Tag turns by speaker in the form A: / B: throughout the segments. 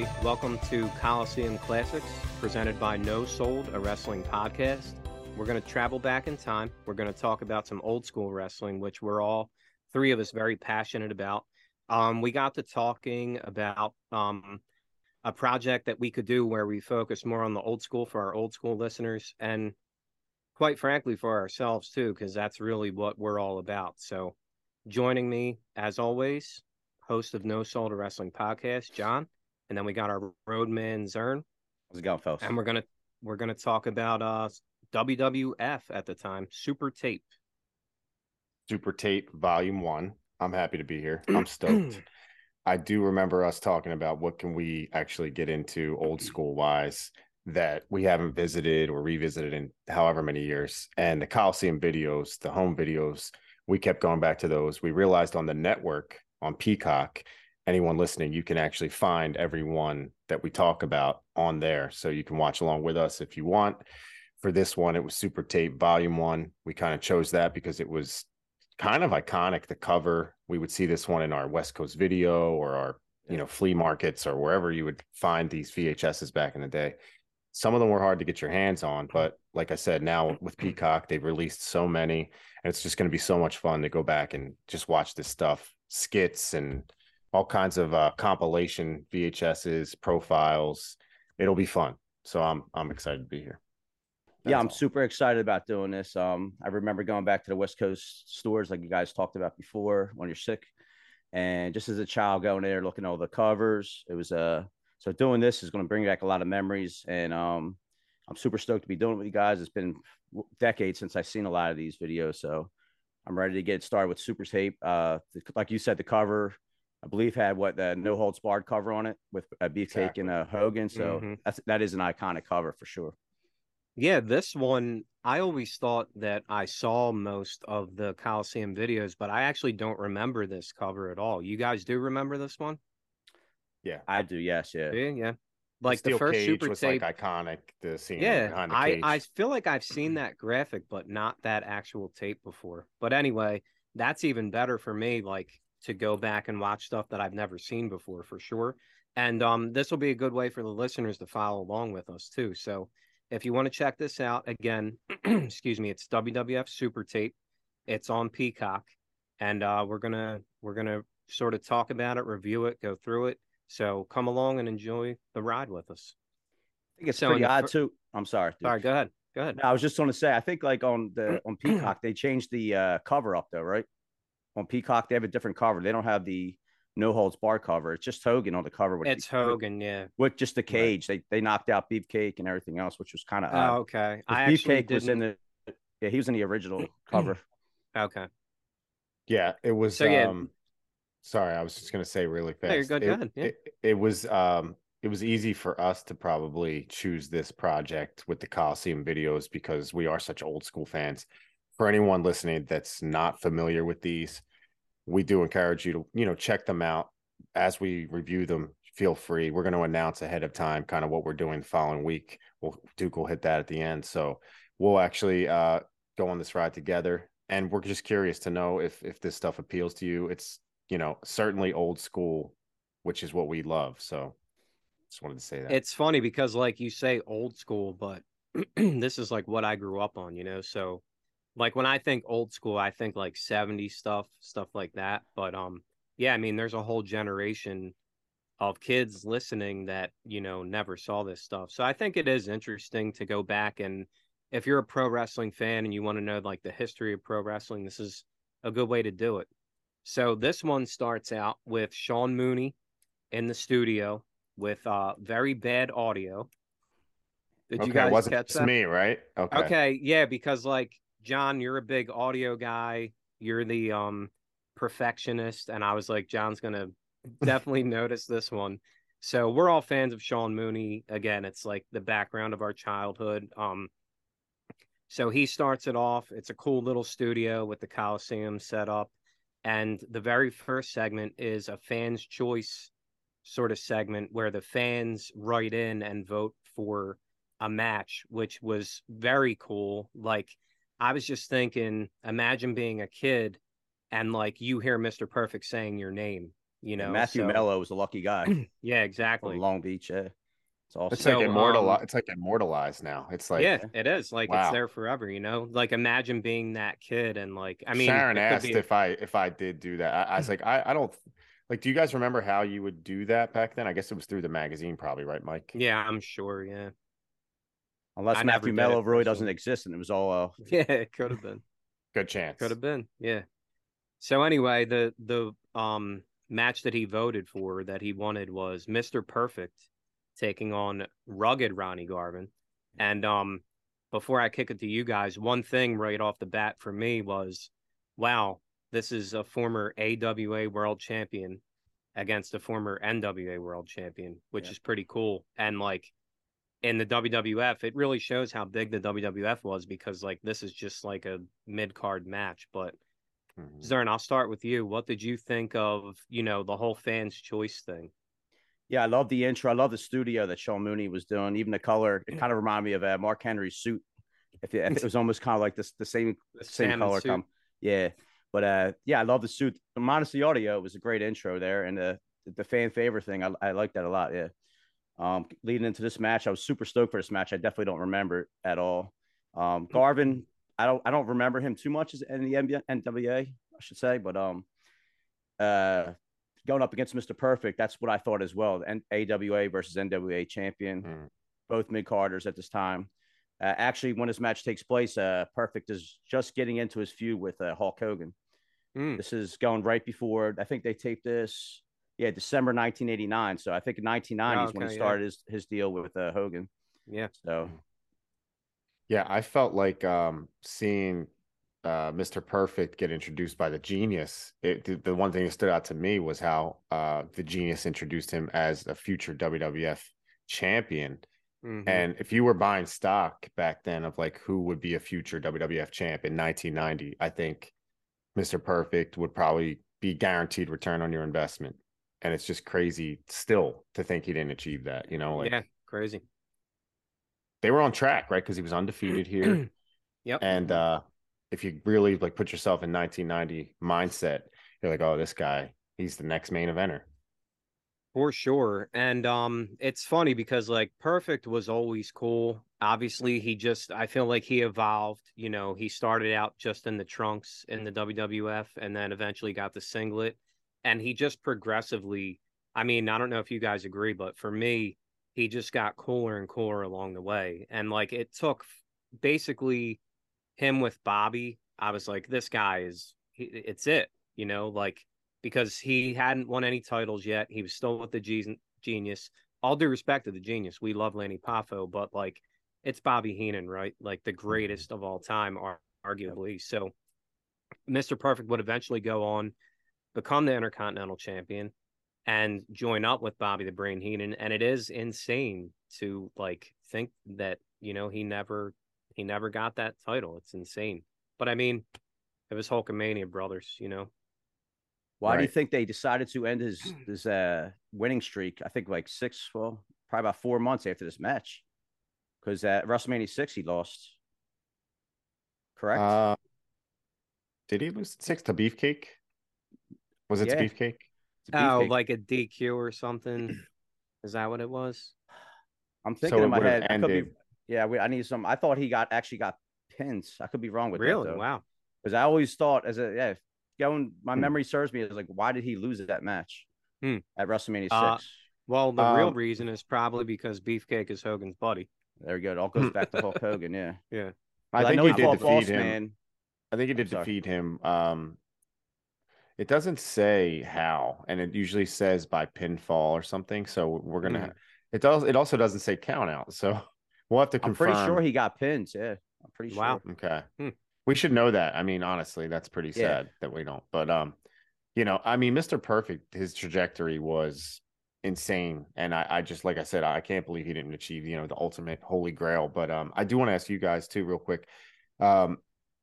A: Everybody? Welcome to Coliseum Classics, presented by No Sold, a wrestling podcast. We're going to travel back in time. We're going to talk about some old school wrestling, which we're all three of us very passionate about. Um, we got to talking about um, a project that we could do where we focus more on the old school for our old school listeners and quite frankly for ourselves too because that's really what we're all about so joining me as always host of No Sold to wrestling podcast john and then we got our roadman zern
B: How's it going, fellas?
A: and we're gonna we're gonna talk about uh wwf at the time super tape
C: Super Tape Volume One. I'm happy to be here. I'm stoked. I do remember us talking about what can we actually get into old school wise that we haven't visited or revisited in however many years. And the Coliseum videos, the home videos, we kept going back to those. We realized on the network on Peacock, anyone listening, you can actually find everyone that we talk about on there. So you can watch along with us if you want. For this one, it was Super Tape Volume One. We kind of chose that because it was kind of iconic the cover we would see this one in our west coast video or our you know flea markets or wherever you would find these vhs's back in the day some of them were hard to get your hands on but like i said now with peacock they've released so many and it's just going to be so much fun to go back and just watch this stuff skits and all kinds of uh, compilation vhs's profiles it'll be fun so i'm i'm excited to be here
B: yeah, I'm
C: all.
B: super excited about doing this. Um, I remember going back to the West Coast stores, like you guys talked about before, when you're sick, and just as a child going there, looking at all the covers, it was uh so doing this is going to bring back a lot of memories, and um, I'm super stoked to be doing it with you guys. It's been decades since I've seen a lot of these videos, so I'm ready to get started with Super Tape. Uh, the, like you said, the cover. I believe had what the no holds barred cover on it with a beefcake
C: Exactly.
B: and a Hogan. So
A: Mhm.
B: that's that is an iconic cover for sure.
A: Yeah, this one, I always thought that I saw most of the Coliseum videos, but I actually don't remember this cover at all. You guys do remember this one?
C: yeah
B: I do, yes, yeah.
A: Yeah, yeah.
C: The
A: Like the
C: steel
A: first
C: cage
A: super
C: was
A: tape.
C: like iconic the scene
A: yeah,
C: behind the
A: I, I feel like I've seen that graphic, but not that actual tape before. But anyway, that's even better for me, like to go back and watch stuff that I've never seen before for sure. And um, this will be a good way for the listeners to follow along with us too. So if you want to check this out again, excuse me, it's WWF Super Tape. It's on Peacock, and uh, we're gonna we're gonna sort of talk about it, review it, go through it. So come along and enjoy the ride with us.
B: I think it's
A: So
B: pretty odd
A: fir-
B: too. I'm sorry. dude.
A: All right, go ahead. Go ahead.
B: No, I was just going to say, I think like on the on Peacock they changed the uh, cover up though, right? On Peacock they have a different cover. They don't have the no holds bar cover. It's just Hogan on the cover. With
A: It's Hogan, yeah.
B: with just the cage. They they knocked out Beefcake and everything else, which was kind of
A: Oh,
B: odd.
A: okay.
B: 'Cause
A: I
B: Beefcake was in the yeah he was in the original cover.
A: Okay.
C: Yeah, it was.
A: So, yeah.
C: um Sorry, I was just gonna say really fast.
A: No, you're good,
C: It,
A: go ahead, yeah.
C: it, it was. um It was easy for us to probably choose this project with the Coliseum videos because we are such old school fans. For anyone listening that's not familiar with these, we do encourage you to you know check them out as we review them. Feel free. We're going to announce ahead of time kind of what we're doing the following week. We'll Duke will hit that at the end. So we'll actually uh go on this ride together and we're just curious to know if if this stuff appeals to you it's you know certainly old school which is what we love so just wanted to say that
A: It's funny because, like you say, old school, but this is like what I grew up on, you know. So, like when I think old school, I think like 70s stuff, stuff like that. But um, yeah, I mean, there's a whole generation of kids listening that you know never saw this stuff. So I think it is interesting to go back and if you're a pro wrestling fan and you want to know like the history of pro wrestling, this is a good way to do it. So this one starts out with Sean Mooney in the studio with uh very bad audio. Did
C: okay
A: you guys
C: wasn't
A: catch that?
C: me right okay
A: Okay, yeah, because like John, you're a big audio guy. You're the um perfectionist, and I was like, John's gonna definitely notice this one. So we're all fans of Sean Mooney. Again, it's like the background of our childhood. Um, so he starts it off. It's a cool little studio with the Coliseum set up, and the very first segment is a fan's choice sort of segment where the fans write in and vote for a match, which was very cool. Like I was just thinking, imagine being a kid and like you hear Mr. Perfect saying your name You know,
B: Matthew
A: so-
B: Mello was a lucky guy
A: Yeah, exactly.
B: from Long Beach. Yeah, it's awesome.
C: It's
A: So,
C: like immortalized.
A: um,
C: it's like immortalized now. It's like
A: yeah, it is. Like
C: Wow.
A: it's there forever, you know? Like imagine being that kid and like I mean
C: Sharon asked
A: be-
C: if I if I did do that. I, I was like, I, I don't like. Do you guys remember how you would do that back then? I guess it was through the magazine, probably, right, Mike?
A: Yeah, I'm sure, yeah.
B: Unless
A: I
B: Matthew Mello
A: it
B: really doesn't
A: personally.
B: exist, and it was all uh,
A: Yeah, it could have been.
C: Good chance.
A: Could have been. Yeah. So anyway, the the um match that he voted for that he wanted was Mr. Perfect taking on rugged Ronnie Garvin. And um before I kick it to you guys, one thing right off the bat for me was wow, this is a former AWA world champion against a former NWA world champion, which
B: Yeah.
A: is pretty cool. And like in the WWF, it really shows how big the WWF was because like this is just like a mid card match. But
C: Mhm.
A: Zern, I'll start with you. What did you think of, you know, the whole fans choice thing?
B: Yeah, I love the intro. I love the studio that Sean Mooney was doing. Even the color, it kind of reminded me of uh, Mark Henry's suit. If it, if it was almost kind of like this, the same
A: The
B: same color.
A: suit.
B: Com- yeah, but uh, yeah, I love the suit. Minus the audio, it was a great intro there, and the the fan favorite thing, I, I like that a lot. Yeah. Um, leading into this match, I was super stoked for this match. I definitely don't remember it at all. Um, Garvin, I don't I don't remember him too much as in the NBA, NWA, I should say, but um, uh, going up against Mr. Perfect, that's what I thought as well. And AWA versus NWA champion,
C: Mhm.
B: both mid carders at this time. Uh, actually, when this match takes place, uh, Perfect is just getting into his feud with uh, Hulk Hogan.
A: Mm.
B: This is going right before I think they taped this, yeah, December 1989. So I think in 1990 is when
A: Oh, okay,
B: he
A: yeah.
B: started his, his deal with uh, Hogan.
A: Yeah.
B: So
C: Yeah, I felt like um, seeing uh, Mr. Perfect get introduced by the Genius. It, the, the one thing that stood out to me was how uh, the Genius introduced him as a future WWF champion.
A: Mhm.
C: And if you were buying stock back then of like who would be a future WWF champ in 1990, I think Mr. Perfect would probably be guaranteed return on your investment. And it's just crazy still to think he didn't achieve that. You know, like
A: yeah, crazy.
C: they were on track, right? Because he was undefeated here.
A: Yep.
C: And uh if you really like put yourself in 1990 mindset, you're like, oh, this guy, he's the next main eventer.
A: For sure. And um it's funny because like Perfect was always cool. Obviously, he just I feel like he evolved, you know, he started out just in the trunks in the WWF and then eventually got the singlet and he just progressively I mean, I don't know if you guys agree, but for me, he just got cooler and cooler along the way. And like it took basically him with Bobby, I was like this guy is it's it, you know, like because he hadn't won any titles yet. He was still with the Genius. All due respect to the Genius, we love Lanny Poffo, but like it's Bobby Heenan, right? Like the greatest of all time, arguably. So Mr. Perfect would eventually go on, become the Intercontinental Champion, and join up with Bobby the Brain Heenan. And it is insane to like think that you know he never he never got that title. It's insane. But I mean, it was Hulkamania Brothers, you know.
B: why do you think they decided to end his his uh, winning streak? I think like six, well, probably about four months after this match, because at WrestleMania six he lost. Correct.
C: Uh did he lose six to Beefcake? Was it
B: Yeah.
C: Beefcake?
B: It's a
A: Oh,
B: beefcake.
A: like a DQ or something. Is that what it was?
B: I'm thinking
C: it
B: in my head. I could be, yeah, we, I need some. I thought he got actually got pins. I could be wrong with
A: Really?
B: that. though.
A: Wow.
B: Because I always thought as a yeah, going my
C: Hmm.
B: memory serves me as like why did he lose that match
A: Hmm.
B: at WrestleMania six?
A: Uh, Well, the real
C: Um,
A: reason is probably because Beefcake is Hogan's buddy.
B: there we go. It all goes back to Hulk Hogan. Yeah,
A: Yeah.
C: I think
B: know
C: he
B: he
C: did defeat
B: Boss
C: him.
B: Man.
C: I think he did defeat him. Um, it doesn't say how, and it usually says by pinfall or something. So we're gonna.
A: Mm.
C: It does. It also doesn't say count out. So we'll have to
B: I'm pretty sure he got pins. Yeah, I'm pretty sure.
A: Wow.
C: Okay.
A: Hmm.
C: We should know that. I mean, honestly, that's pretty
B: Yeah.
C: sad that we don't. But um, you know, I mean, Mr. Perfect, his trajectory was insane. And I, I just like I said, I can't believe he didn't achieve, you know, the ultimate holy grail. But um, I do want to ask you guys too, real quick. Um,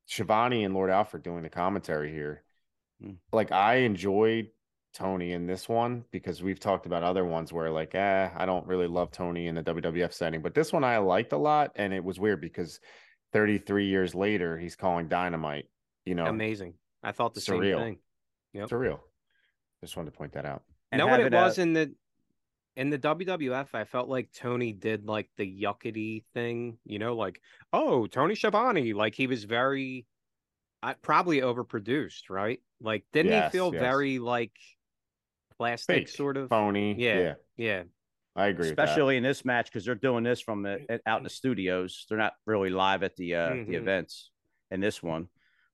C: Schiavone and Lord Alfred doing the commentary here.
B: Hmm.
C: Like I enjoyed Tony in this one because we've talked about other ones where like, eh, I don't really love Tony in the WWF setting, but this one I liked a lot, and it was weird because 33 years later he's calling Dynamite. You know,
A: Amazing. I thought the
C: Surreal.
A: same thing. Yep.
C: surreal. Just wanted to point that out.
A: You know what it was in the in the WWF, I felt like Tony did like the yuckety thing, you know, like, oh, Tony Schiavone, like he was very uh, probably overproduced, right? Like, didn't
C: Yes,
A: he feel
C: yes.
A: very like plastic,
C: Fake,
A: sort of?
C: phony.
A: Yeah,
C: yeah,
A: yeah,
C: I agree. with that.
B: especially in this match because they're doing this from the out in the studios. They're not really live at the uh,
A: Mhm.
B: the events in this one.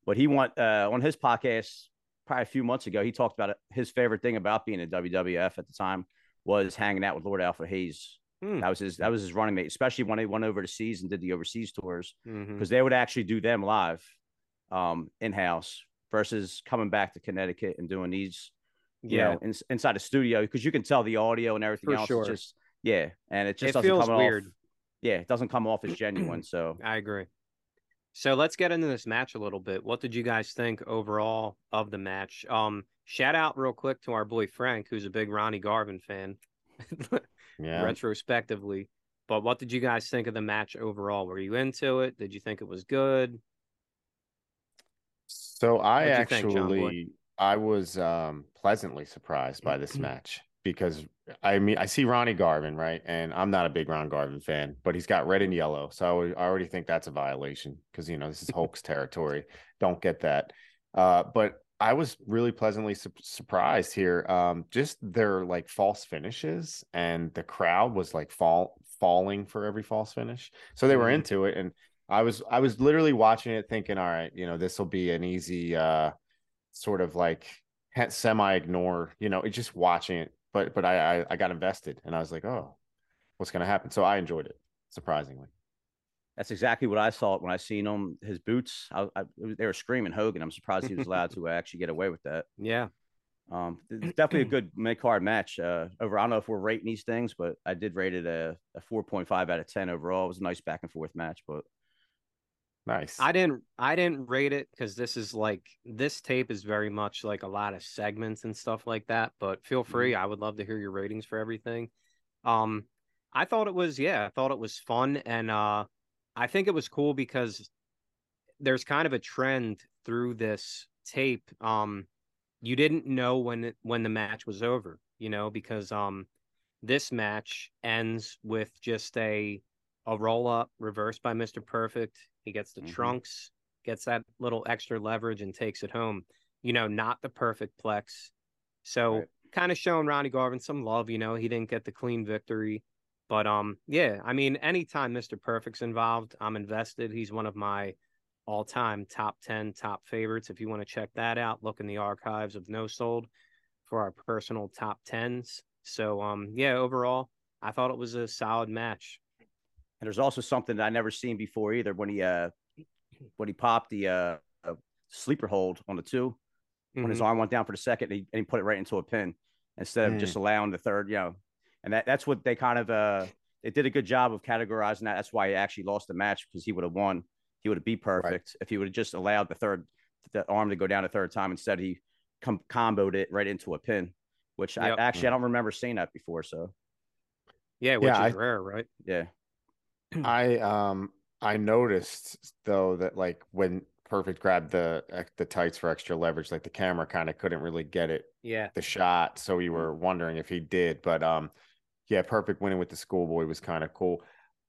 B: But he want uh, on his podcast probably a few months ago. He talked about it. His favorite thing about being in WWF at the time was hanging out with Lord Alfred Hayes.
A: Hmm.
B: That was his that was his running mate, especially when they went overseas and did the overseas tours because they would actually do them live um, in house versus coming back to Connecticut and doing these you
A: yeah.
B: know, in, inside the studio because you can tell the audio and everything
A: For
B: else.
A: sure.
B: Just yeah, and it just
A: It
B: doesn't
A: feels
B: come
A: weird.
B: off. Yeah, it doesn't come off as genuine. So
A: I agree. So let's get into this match a little bit. What did you guys think overall of the match? Um, shout out real quick to our boy Frank, who's a big Ronnie Garvin fan,
C: Yeah.
A: retrospectively. But what did you guys think of the match overall? Were you into it? Did you think it was good?
C: So I
A: What'd think,
C: actually I was um pleasantly surprised by this match because I mean I see Ronnie Garvin, right? And I'm not a big Ron Garvin fan, but he's got red and yellow. So I already think that's a violation because you know this is Hulk's territory. Don't get that. Uh but I was really pleasantly su- surprised here. Um just their like false finishes and the crowd was like fall falling for every false finish. So they were
A: Mhm.
C: into it and I was I was literally watching it thinking, all right, you know, this will be an easy uh sort of like semi ignore, you know, it's just watching it. But but I, I I got invested and I was like, oh, what's gonna happen? So I enjoyed it, surprisingly.
B: that's exactly what I saw when I seen him. His boots, I, I, they were screaming Hogan. I'm surprised he was allowed to actually get away with that.
A: Yeah.
B: Um, it's definitely a good mid card match. Uh, over, I don't know if we're rating these things, but I did rate it a, a 4.5 out of 10 overall. It was a nice back and forth match, but
C: Nice.
A: I didn't I didn't rate it because this is like this tape is very much like a lot of segments and stuff like that. But feel free, I would love to hear your ratings for everything. Um, I thought it was yeah, I thought it was fun and uh, I think it was cool because there's kind of a trend through this tape. Um, you didn't know when it, when the match was over, you know, because um, this match ends with just a a roll up reversed by Mr. Perfect. He gets the
B: Mhm.
A: trunks, gets that little extra leverage and takes it home. You know, not the perfect plex. So
B: Right.
A: kind of showing Ronnie Garvin some love, you know, he didn't get the clean victory. But um yeah, I mean anytime Mr. Perfect's involved, I'm invested. He's one of my all-time top 10 top favorites. If you want to check that out, look in the archives of No Sold for our personal top 10s. So um yeah, overall, I thought it was a solid match.
B: And there's also something that I never seen before either. When he uh when he popped the uh, uh sleeper hold on the 2 when his
A: Mhm.
B: arm went down for the second, and he, and he put it right into a pin instead of just allowing the third. You know, and that that's what they kind of uh they did a good job of categorizing that. That's why he actually lost the match because he would have won. He would have beat perfect if he would have just allowed the third the arm to go down a third time instead. He com- comboed it right into a pin, which
A: Yep.
B: I actually I don't remember seeing that before. So
A: Yeah, which
C: Yeah,
A: is
C: I-
A: rare, right?
B: yeah,
C: I um I noticed though that like when Perfect grabbed the the tights for extra leverage, like the camera kind of couldn't really get it
A: Yeah.
C: the shot, so we were wondering if he did. But um, yeah, Perfect winning with the schoolboy was kind of cool.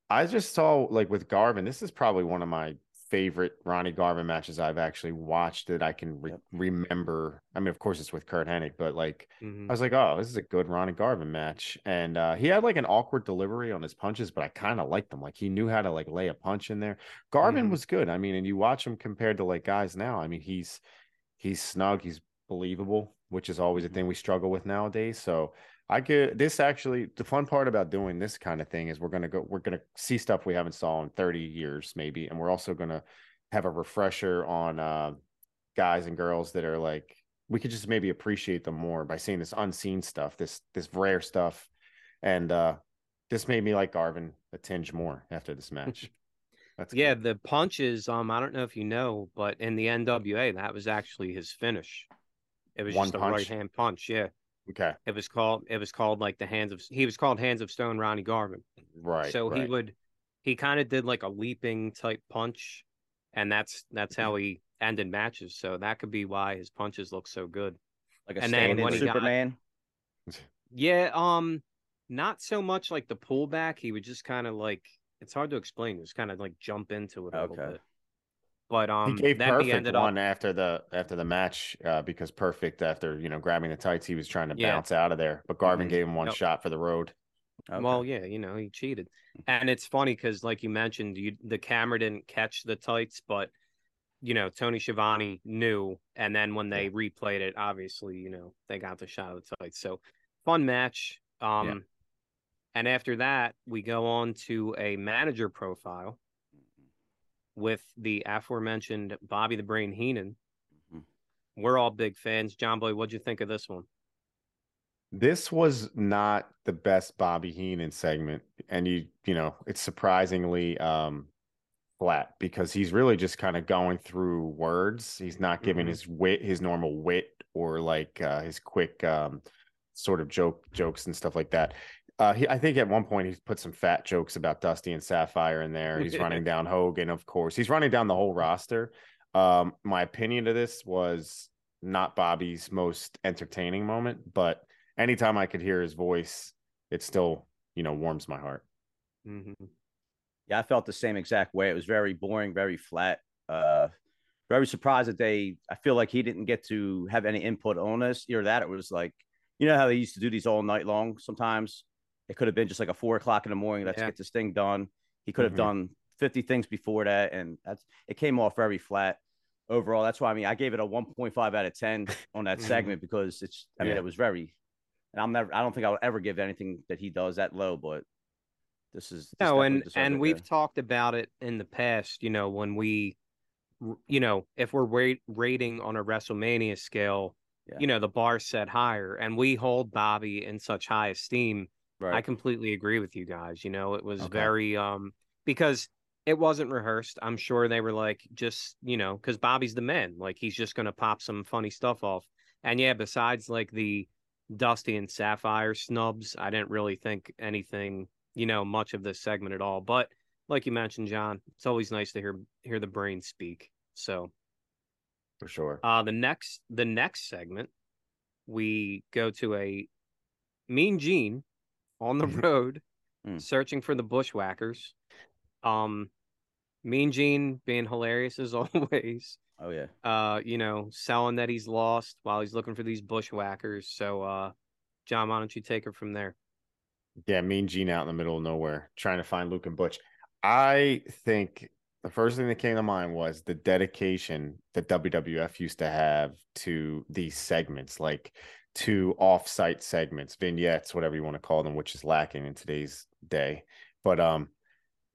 C: I just saw like with Garvin, this is probably one of my favorite Ronnie Garvin matches I've actually watched that I can re-
B: Yep.
C: remember. I mean, of course, it's with Curt Hennig, but like
A: Mhm.
C: I was like, oh, this is a good Ronnie Garvin match. And uh, he had like an awkward delivery on his punches, but I kind of liked them. Like he knew how to like lay a punch in there. Garvin
A: Mhm.
C: was good. I mean, and you watch him compared to like guys now. I mean, he's he's snug, he's believable, which is always a
B: Mhm.
C: thing we struggle with nowadays. So I could this actually the fun part about doing this kind of thing is we're gonna go we're gonna see stuff we haven't saw in 30 years maybe, and we're also gonna have a refresher on uh, guys and girls that are like we could just maybe appreciate them more by seeing this unseen stuff, this this rare stuff, and uh this made me like Garvin a tinge more after this match. That's
A: Yeah,
C: cool.
A: the punches, um, I don't know if you know, but in the NWA, that was actually his finish. It was
C: One
A: just a right hand punch. Yeah.
C: Okay,
A: It was called it was called like the hands of he was called Hands of Stone Ronnie Garvin.
C: right.
A: so he would he kind of did like a leaping type punch and that's that's how he ended matches. So that could be why his punches look so good.
B: Like a
A: And then when he got-
B: Superman.
A: Yeah, um, not so much like the pullback. He would just kind of like it's hard to explain. He was kind of like jump into it a little bit. But um,
C: he gave
A: then
C: perfect
A: he ended
C: one
A: up.
C: after the after the match uh, because perfect after you know grabbing the tights he was trying to
A: Yeah.
C: bounce out of there, but Garvin
B: Mhm.
C: gave him one
A: Yep.
C: shot for the road.
B: Okay.
A: Well, yeah, you know, he cheated, and it's funny because, like you mentioned, you the camera didn't catch the tights, but you know, Tony Schiavone knew, and then when they replayed it, obviously, you know, they got the shot of the tights. So, fun match. Um, and after that, we go on to a manager profile with the aforementioned Bobby the Brain Heenan.
B: Mhm.
A: We're all big fans. John Boy, what'd you think of this one?
C: This was not the best Bobby Heenan segment, and you you know it's surprisingly um flat because he's really just kind of going through words. He's not giving
A: Mhm.
C: his wit, his normal wit, or like uh, his quick um sort of joke jokes and stuff like that. Uh, he, I think at one point he's put some fat jokes about Dusty and Sapphire in there. He's running down Hogan, of course. He's running down the whole roster. Um, my opinion of this was not Bobby's most entertaining moment, but anytime I could hear his voice, it still, you know, warms my heart.
A: Mm-hmm.
B: Yeah, I felt the same exact way. It was very boring, very flat. Uh, very surprised that they. I feel like he didn't get to have any input on this. Either that, it was like, you know how they used to do these all night long. Sometimes it could have been just like a four o'clock in the morning. Let's
A: Yeah.
B: get this thing done. He could have
C: Mhm.
B: done fifty things before that, and that's it came off very flat overall. That's why I mean I gave it a one point five out of ten on that
A: Mhm.
B: segment because it's. I mean
C: Yeah.
B: it was very. And I'm never. I don't think I'll ever give anything that he does that low, but this is this
A: No, and and we've talked about it in the past. You know, when we, you know, if we're rate, rating on a WrestleMania scale,
B: Yeah.
A: you know, the bar set higher, and we hold Bobby in such high esteem. I completely agree with you guys. You know, it was
B: Okay.
A: very um because it wasn't rehearsed. I'm sure they were like just you know because Bobby's the man. Like he's just gonna pop some funny stuff off. And yeah, besides like the Dusty and Sapphire snubs, I didn't really think anything you know much of this segment at all. But like you mentioned, John, it's always nice to hear hear the brain speak. So
C: For sure.
A: uh the next the next segment we go to a Mean Gene on the road
B: Mm.
A: searching for the bushwhackers. Um Mean Gene being hilarious as always.
B: Oh yeah.
A: Uh, you know, selling that he's lost while he's looking for these bushwhackers. So uh John, why don't you take her from there?
C: Yeah, Mean Gene out in the middle of nowhere trying to find Luke and Butch. I think the first thing that came to mind was the dedication that WWF used to have to these segments, like to off-site segments, vignettes, whatever you want to call them, which is lacking in today's day. But um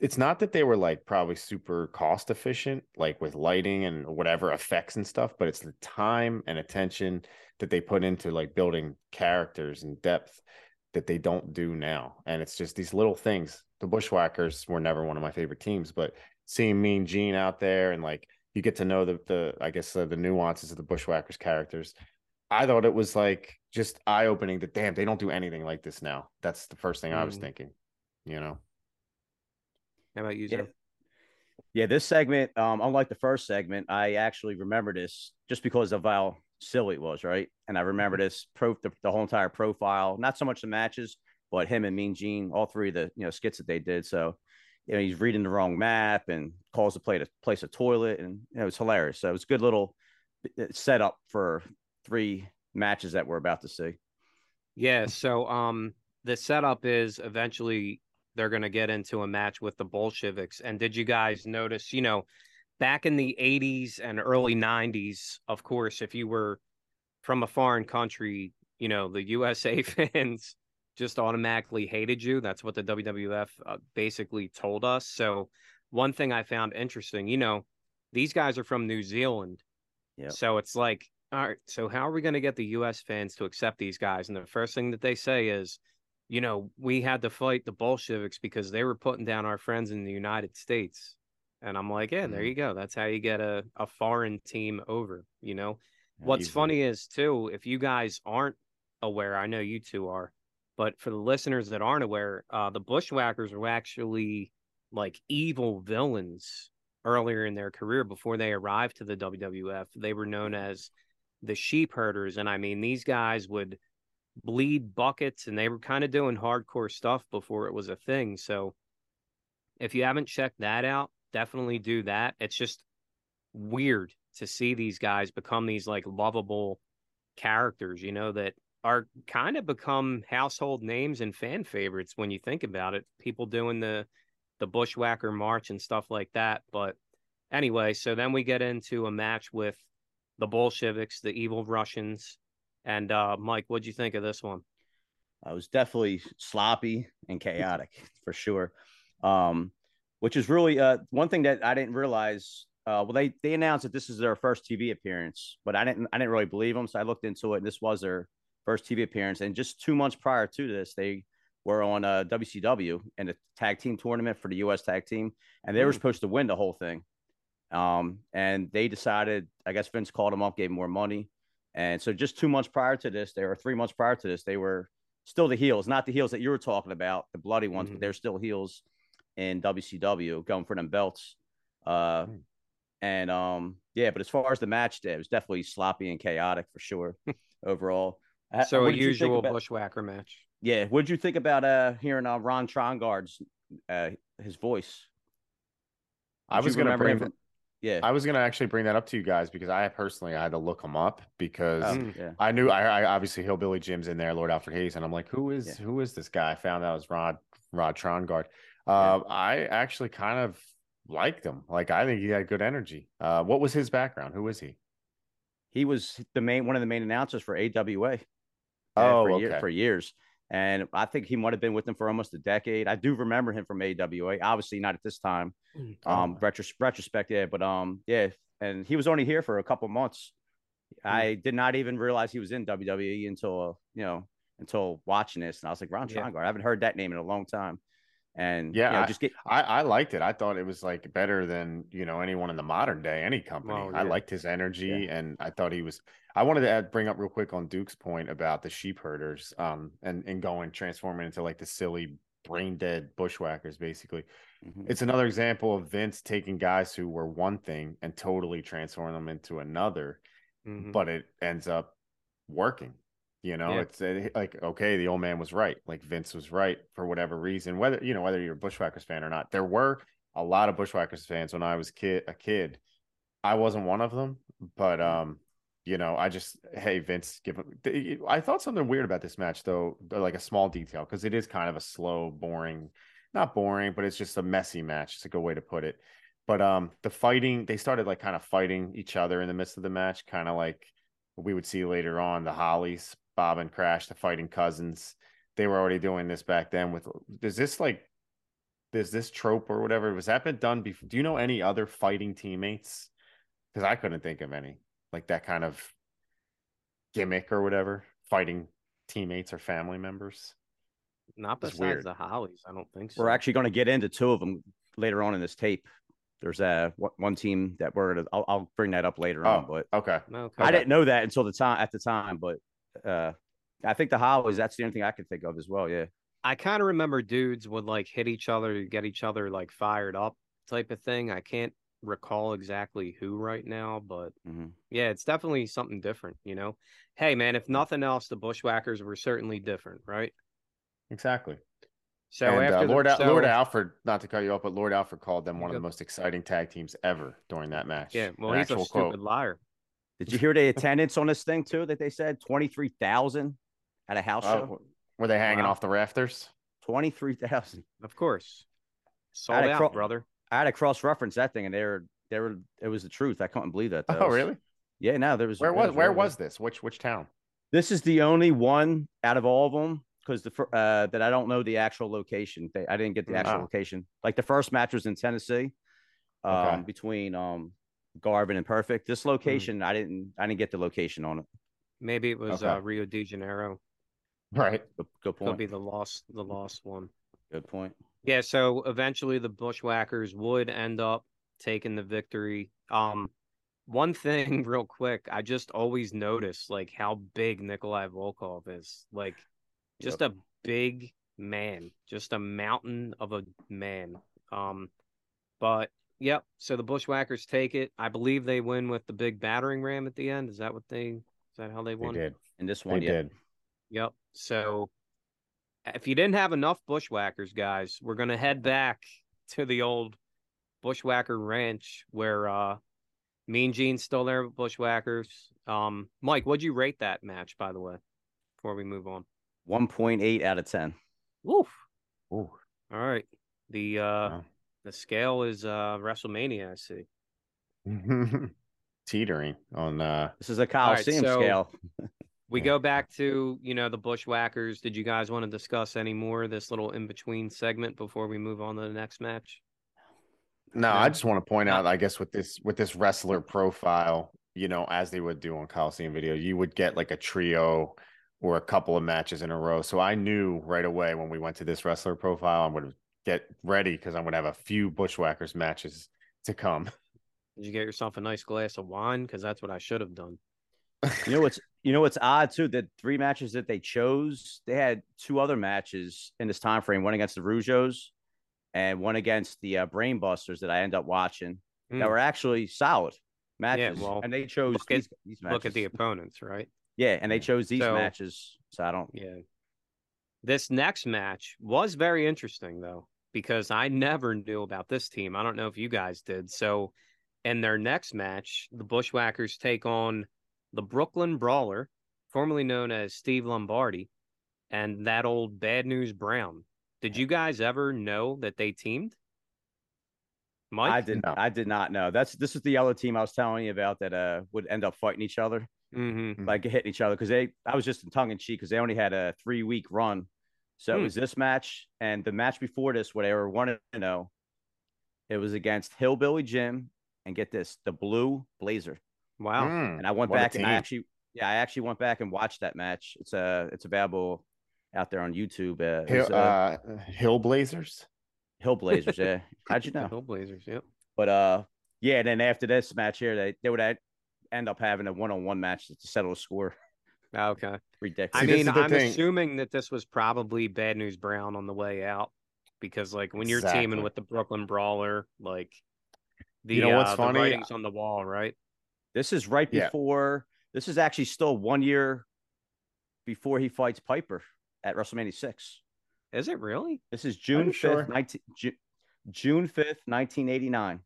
C: it's not that they were like probably super cost efficient, like with lighting and whatever effects and stuff, but it's the time and attention that they put into like building characters and depth that they don't do now. And it's just these little things. The Bushwhackers were never one of my favorite teams, but seeing Mean Gene out there and like you get to know the the I guess uh, the nuances of the Bushwhackers characters. I thought it was like just eye opening that damn they don't do anything like this now. That's the first thing I was
A: Mm.
C: thinking. You know.
A: How about you,
B: Yeah.
A: Zoe?
B: Yeah, this segment, um, unlike the first segment, I actually remember this just because of how silly it was, right? And I remember this pro the, the whole entire profile, not so much the matches, but him and Mean Gene, all three of the you know skits that they did. So, you know, he's reading the wrong map and calls the play to place a toilet, and you know, it was hilarious. So it was a good little uh, setup for three matches that we're about to see.
A: Yeah, so um the setup is eventually they're going to get into a match with the Bolsheviks. And did you guys notice, you know, back in the 80s and early 90s, of course, if you were from a foreign country, you know, the USA fans just automatically hated you. That's what the WWF uh, basically told us. So, one thing I found interesting, you know, these guys are from New Zealand.
B: Yep.
A: So it's like, all right, so how are we going to get the US fans to accept these guys? And the first thing that they say is, you know, we had to fight the Bolsheviks because they were putting down our friends in the United States. And I'm like, yeah, there
C: Mhm.
A: you go. That's how you get a, a foreign team over, you know? What's
C: Easily.
A: funny is too, if you guys aren't aware, I know you two are, but for the listeners that aren't aware, uh, the Bushwhackers were actually like evil villains earlier in their career before they arrived to the WWF. They were known as the sheep herders. And I mean, these guys would bleed buckets and they were kind of doing hardcore stuff before it was a thing. So if you haven't checked that out, definitely do that. It's just weird to see these guys become these like lovable characters, you know, that are kind of become household names and fan favorites when you think about it. People doing the the bushwhacker march and stuff like that. But anyway, so then we get into a match with the Bolsheviks, the evil Russians. And uh Mike, what'd you think of this one?
B: I was definitely sloppy and chaotic for sure. Um, which is really uh one thing that I didn't realize. Uh, well, they they announced that this is their first TV appearance, but I didn't I didn't really believe them, so I looked into it, and this was their first TV appearance. And just two months prior to this, they were on uh, WCW and a tag team tournament for the U.S. tag team, and they were supposed to win the whole thing. Um, and they decided, I guess Vince called them up, gave them more money. And so just two months prior to this, they were three months prior to this, they were still the heels, not the heels that you were talking about, the bloody ones, mm-hmm. but they're still heels in WCW going for them belts. Uh, mm. and um, yeah, but as far as the match, day, it was definitely sloppy and chaotic for sure overall.
A: So a usual about, bushwhacker match.
B: Yeah. What did you think about uh hearing uh, Rod Trongard's uh his voice?
C: Did I was gonna bring him. Yeah, I was gonna actually bring that up to you guys because I personally I had to look him up because um, yeah. I knew I, I obviously Hillbilly Jim's in there, Lord Alfred Hayes, and I'm like, who is yeah. who is this guy? I found out it was Rod Rod Trongard. Uh, yeah. I actually kind of liked him. Like I think he had good energy. Uh, what was his background? Who was he?
B: He was the main one of the main announcers for AWA.
C: Oh,
B: for,
C: okay.
B: year, for years. And I think he might have been with them for almost a decade. I do remember him from AWA. Obviously, not at this time. Mm, um, retros- retrospect, yeah, but um, yeah, and he was only here for a couple months. Mm. I did not even realize he was in WWE until uh, you know until watching this, and I was like, Ron yeah. I haven't heard that name in a long time. And
C: yeah,
B: you know,
C: I, just get I, I liked it. I thought it was like better than you know anyone in the modern day, any company. Yeah. I liked his energy, and I thought he was I wanted to add, bring up real quick on Duke's point about the sheep herders, um, and and going transforming into like the silly brain dead bushwhackers. Basically, mm-hmm. it's another example of Vince taking guys who were one thing and totally transforming them into another, mm-hmm. but it ends up working. You know, yeah. it's it, like okay, the old man was right. Like Vince was right for whatever reason. Whether you know whether you're a Bushwhackers fan or not, there were a lot of Bushwhackers fans when I was kid a kid. I wasn't one of them, but mm-hmm. um, you know, I just hey Vince, give. I thought something weird about this match though, like a small detail because it is kind of a slow, boring, not boring, but it's just a messy match. It's a good way to put it. But um, the fighting, they started like kind of fighting each other in the midst of the match, kind of like we would see later on. The Hollys, Bob and Crash, the fighting cousins. They were already doing this back then. With does this like does this trope or whatever was that been done before? Do you know any other fighting teammates? Because I couldn't think of any like that kind of gimmick or whatever, fighting teammates or family members.
A: Not besides the Hollys, I don't think so.
B: We're actually going to get into two of them later on in this tape. There's a one team that we're gonna. I'll, I'll bring that up later
C: oh,
B: on, but
C: okay.
A: okay.
B: I didn't know that until the time at the time, but uh, I think the Hollys. That's the only thing I could think of as well. Yeah.
A: I kind of remember dudes would like hit each other get each other like fired up type of thing. I can't recall exactly who right now, but mm-hmm. yeah, it's definitely something different, you know. Hey man, if nothing else, the bushwhackers were certainly different, right?
C: Exactly. So and, uh, Lord the, so, Lord Alfred, not to cut you off, but Lord Alfred called them one of the most exciting tag teams ever during that match.
A: Yeah, well, An he's a stupid quote. liar.
B: Did you hear the attendance on this thing too? That they said twenty three thousand at a house show.
C: Oh, were they hanging wow. off the rafters?
B: Twenty three thousand.
A: Of course. Sold out, cro- brother.
B: I had to cross reference that thing, and they were they were it was the truth. I couldn't believe that.
C: Though. Oh, really?
B: Yeah. No, there was.
C: Where was, was where was this? Which which town?
B: This is the only one out of all of them because the uh, that I don't know the actual location. They, I didn't get the actual oh. location. Like the first match was in Tennessee, um, okay. between um Garvin and Perfect. This hmm. location, mm. I didn't I didn't get the location on it.
A: Maybe it was okay. uh, Rio de Janeiro.
C: Right.
B: Good, good point.
A: Could be the lost the lost one.
B: Good point.
A: Yeah, so eventually the Bushwhackers would end up taking the victory. Um, one thing, real quick, I just always notice like how big Nikolai Volkov is. Like, just yep. a big man, just a mountain of a man. Um, but yep. So the Bushwhackers take it. I believe they win with the big battering ram at the end. Is that what they Is that how they
C: They
A: won?
C: did.
B: In this
C: They
B: one, yeah.
C: did.
A: Yep. So if you didn't have enough bushwhackers, guys, we're gonna head back to the old bushwhacker ranch where uh Mean Gene's still there with bushwhackers. Um, Mike, what'd you rate that match, by the way, before we move on?
B: 1.8 out of 10.
A: Woof.
C: Ooh.
A: All right. The uh
C: Wow.
A: the scale is uh WrestleMania, I see.
C: Teetering on uh
B: This is a
A: right,
B: Coliseum
A: so-
B: scale.
A: We
C: Yeah.
A: go back to, you know, the bushwhackers. Did you guys want to discuss any more of this little in between segment before we move on to the next match?
C: No,
A: No.
C: I just want to point out, I guess, with this with this wrestler profile, you know, as they would do on Coliseum video, you would get like a trio or a couple of matches in a row. So I knew right away when we went to this wrestler profile, I'm going to get ready because I'm going to have a few Bushwhackers matches to come.
A: Did you get yourself a nice glass of wine? Because that's what I should have done.
B: You know what's you know what's odd too? The three matches that they chose, they had two other matches in this time frame. One against the Rougeaus and one against the uh, Brainbusters that I end up watching
A: Mm.
B: that were actually solid matches.
A: Yeah, well,
B: and they chose
A: look at-
B: these.
A: Look at the opponents, right?
B: yeah, and they chose these
A: So-
B: matches. So I don't.
A: Yeah. This next match was very interesting, though, because I never knew about this team. I don't know if you guys did. So, in their next match, the Bushwhackers take on the Brooklyn Brawler, formerly known as Steve Lombardi, and that old Bad News Brown. Did you guys ever know that they teamed? Mike?
B: I did.
C: No.
B: I did not know. That's this is the other team I was telling you about that uh would end up fighting each other,
A: Mm-hmm.
B: like hitting each other because they. I was just in tongue in cheek because they only had a three week run, so
A: Hmm.
B: it was this match and the match before this where they were one to zero. It was against Hillbilly Jim and get this the Blue Blazer,
A: Wow.
C: Mm,
B: and I went back and I actually yeah I actually went back and watched that match. It's uh it's available out there on YouTube. Uh, it
C: Hill,
B: was, uh,
C: uh, Hill Blazers.
B: Hill Blazers. Yeah, how'd you
A: The
B: know?
A: Hillblazers, yep.
B: But uh, yeah. And then after this match here, they they would end up having a one on one match to settle the score.
A: Okay.
B: Ridiculous.
A: I
C: See, this
A: mean, I'm
C: thing.
A: assuming that this was probably Bad News Brown on the way out because, like, when you're
C: Exactly.
A: teaming with the Brooklyn Brawler, like, the,
C: You know what's
A: uh,
C: funny?
A: the writing's on the wall, right?
B: This is right
C: Yeah.
B: before. This is actually still one year before he fights Piper at WrestleMania six.
A: Is it really?
B: This is June fifth,
C: sure?
B: nineteen Ju- June fifth, nineteen eighty nine.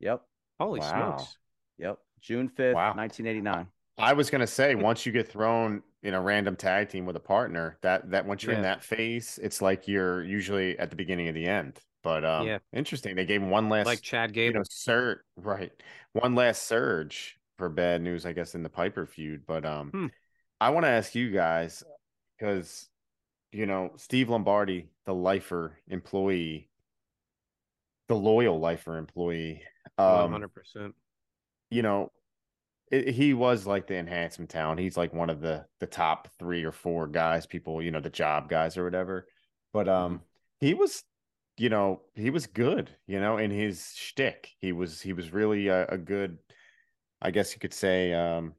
B: Yep,
A: Holy
C: Wow.
A: smokes!
B: yep. June fifth,
C: Wow.
B: nineteen eighty nine.
C: I was gonna say once you get thrown in a random tag team with a partner, that that once you're in that phase, it's like you're usually at the beginning of the end. But um
A: Yeah.
C: interesting. They gave him one last
A: Like Chad
C: gave
A: you
C: know, surge right. One last surge for bad news, I guess, in the Piper feud. But um
A: Hmm.
C: I want to ask you guys because you know, Steve Lombardi, the lifer employee, the loyal lifer employee, um,
A: hundred percent.
C: you know, it, he was like the enhancement town. He's like one of the the top three or four guys, people, you know, the job guys or whatever. But um, he was, you know, he was good, you know, in his shtick. He was he was really a, a good, I guess you could say, um,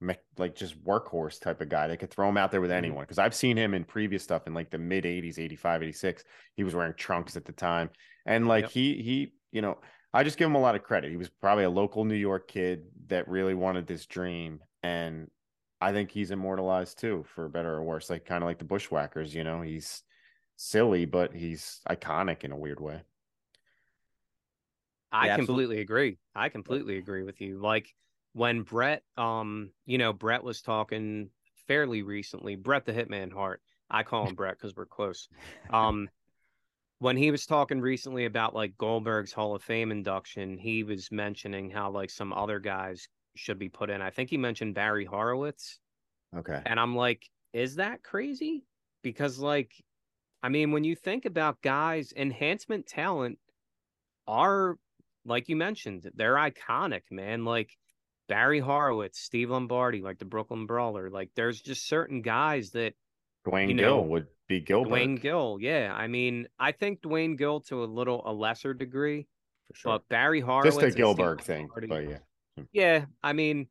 C: me- like just workhorse type of guy. They could throw him out there with
A: Mhm.
C: anyone because I've seen him in previous stuff in like the mid 80s, 85, 86. He was wearing trunks at the time. And like
A: Yep.
C: he he, you know, I just give him a lot of credit. He was probably a local New York kid that really wanted this dream. And I think he's immortalized too, for better or worse. Like kind of like the bushwhackers, you know, he's silly, but he's iconic in a weird way.
A: I
B: Yeah, absolutely.
A: completely agree. I completely agree with you. Like when Bret, um, you know, Bret was talking fairly recently. Bret the Hitman Hart. I call him Bret because we're close. Um, when he was talking recently about like Goldberg's Hall of Fame induction, he was mentioning how like some other guys should be put in. I think he mentioned Barry Horowitz.
C: Okay.
A: And I'm like, is that crazy? Because, like, I mean, when you think about guys, enhancement talent are, like you mentioned, they're iconic, man. Like Barry Horowitz, Steve Lombardi, like the Brooklyn Brawler. Like, there's just certain guys that
C: Duane
A: You know,
C: Gill would be Gilbert.
A: Duane Gill, yeah. I mean, I think Duane Gill to a little a lesser degree,
C: for sure.
A: but Barry Horowitz,
C: Just a Gilbert thing.
A: Lombardi-
C: But yeah.
A: Yeah, I mean,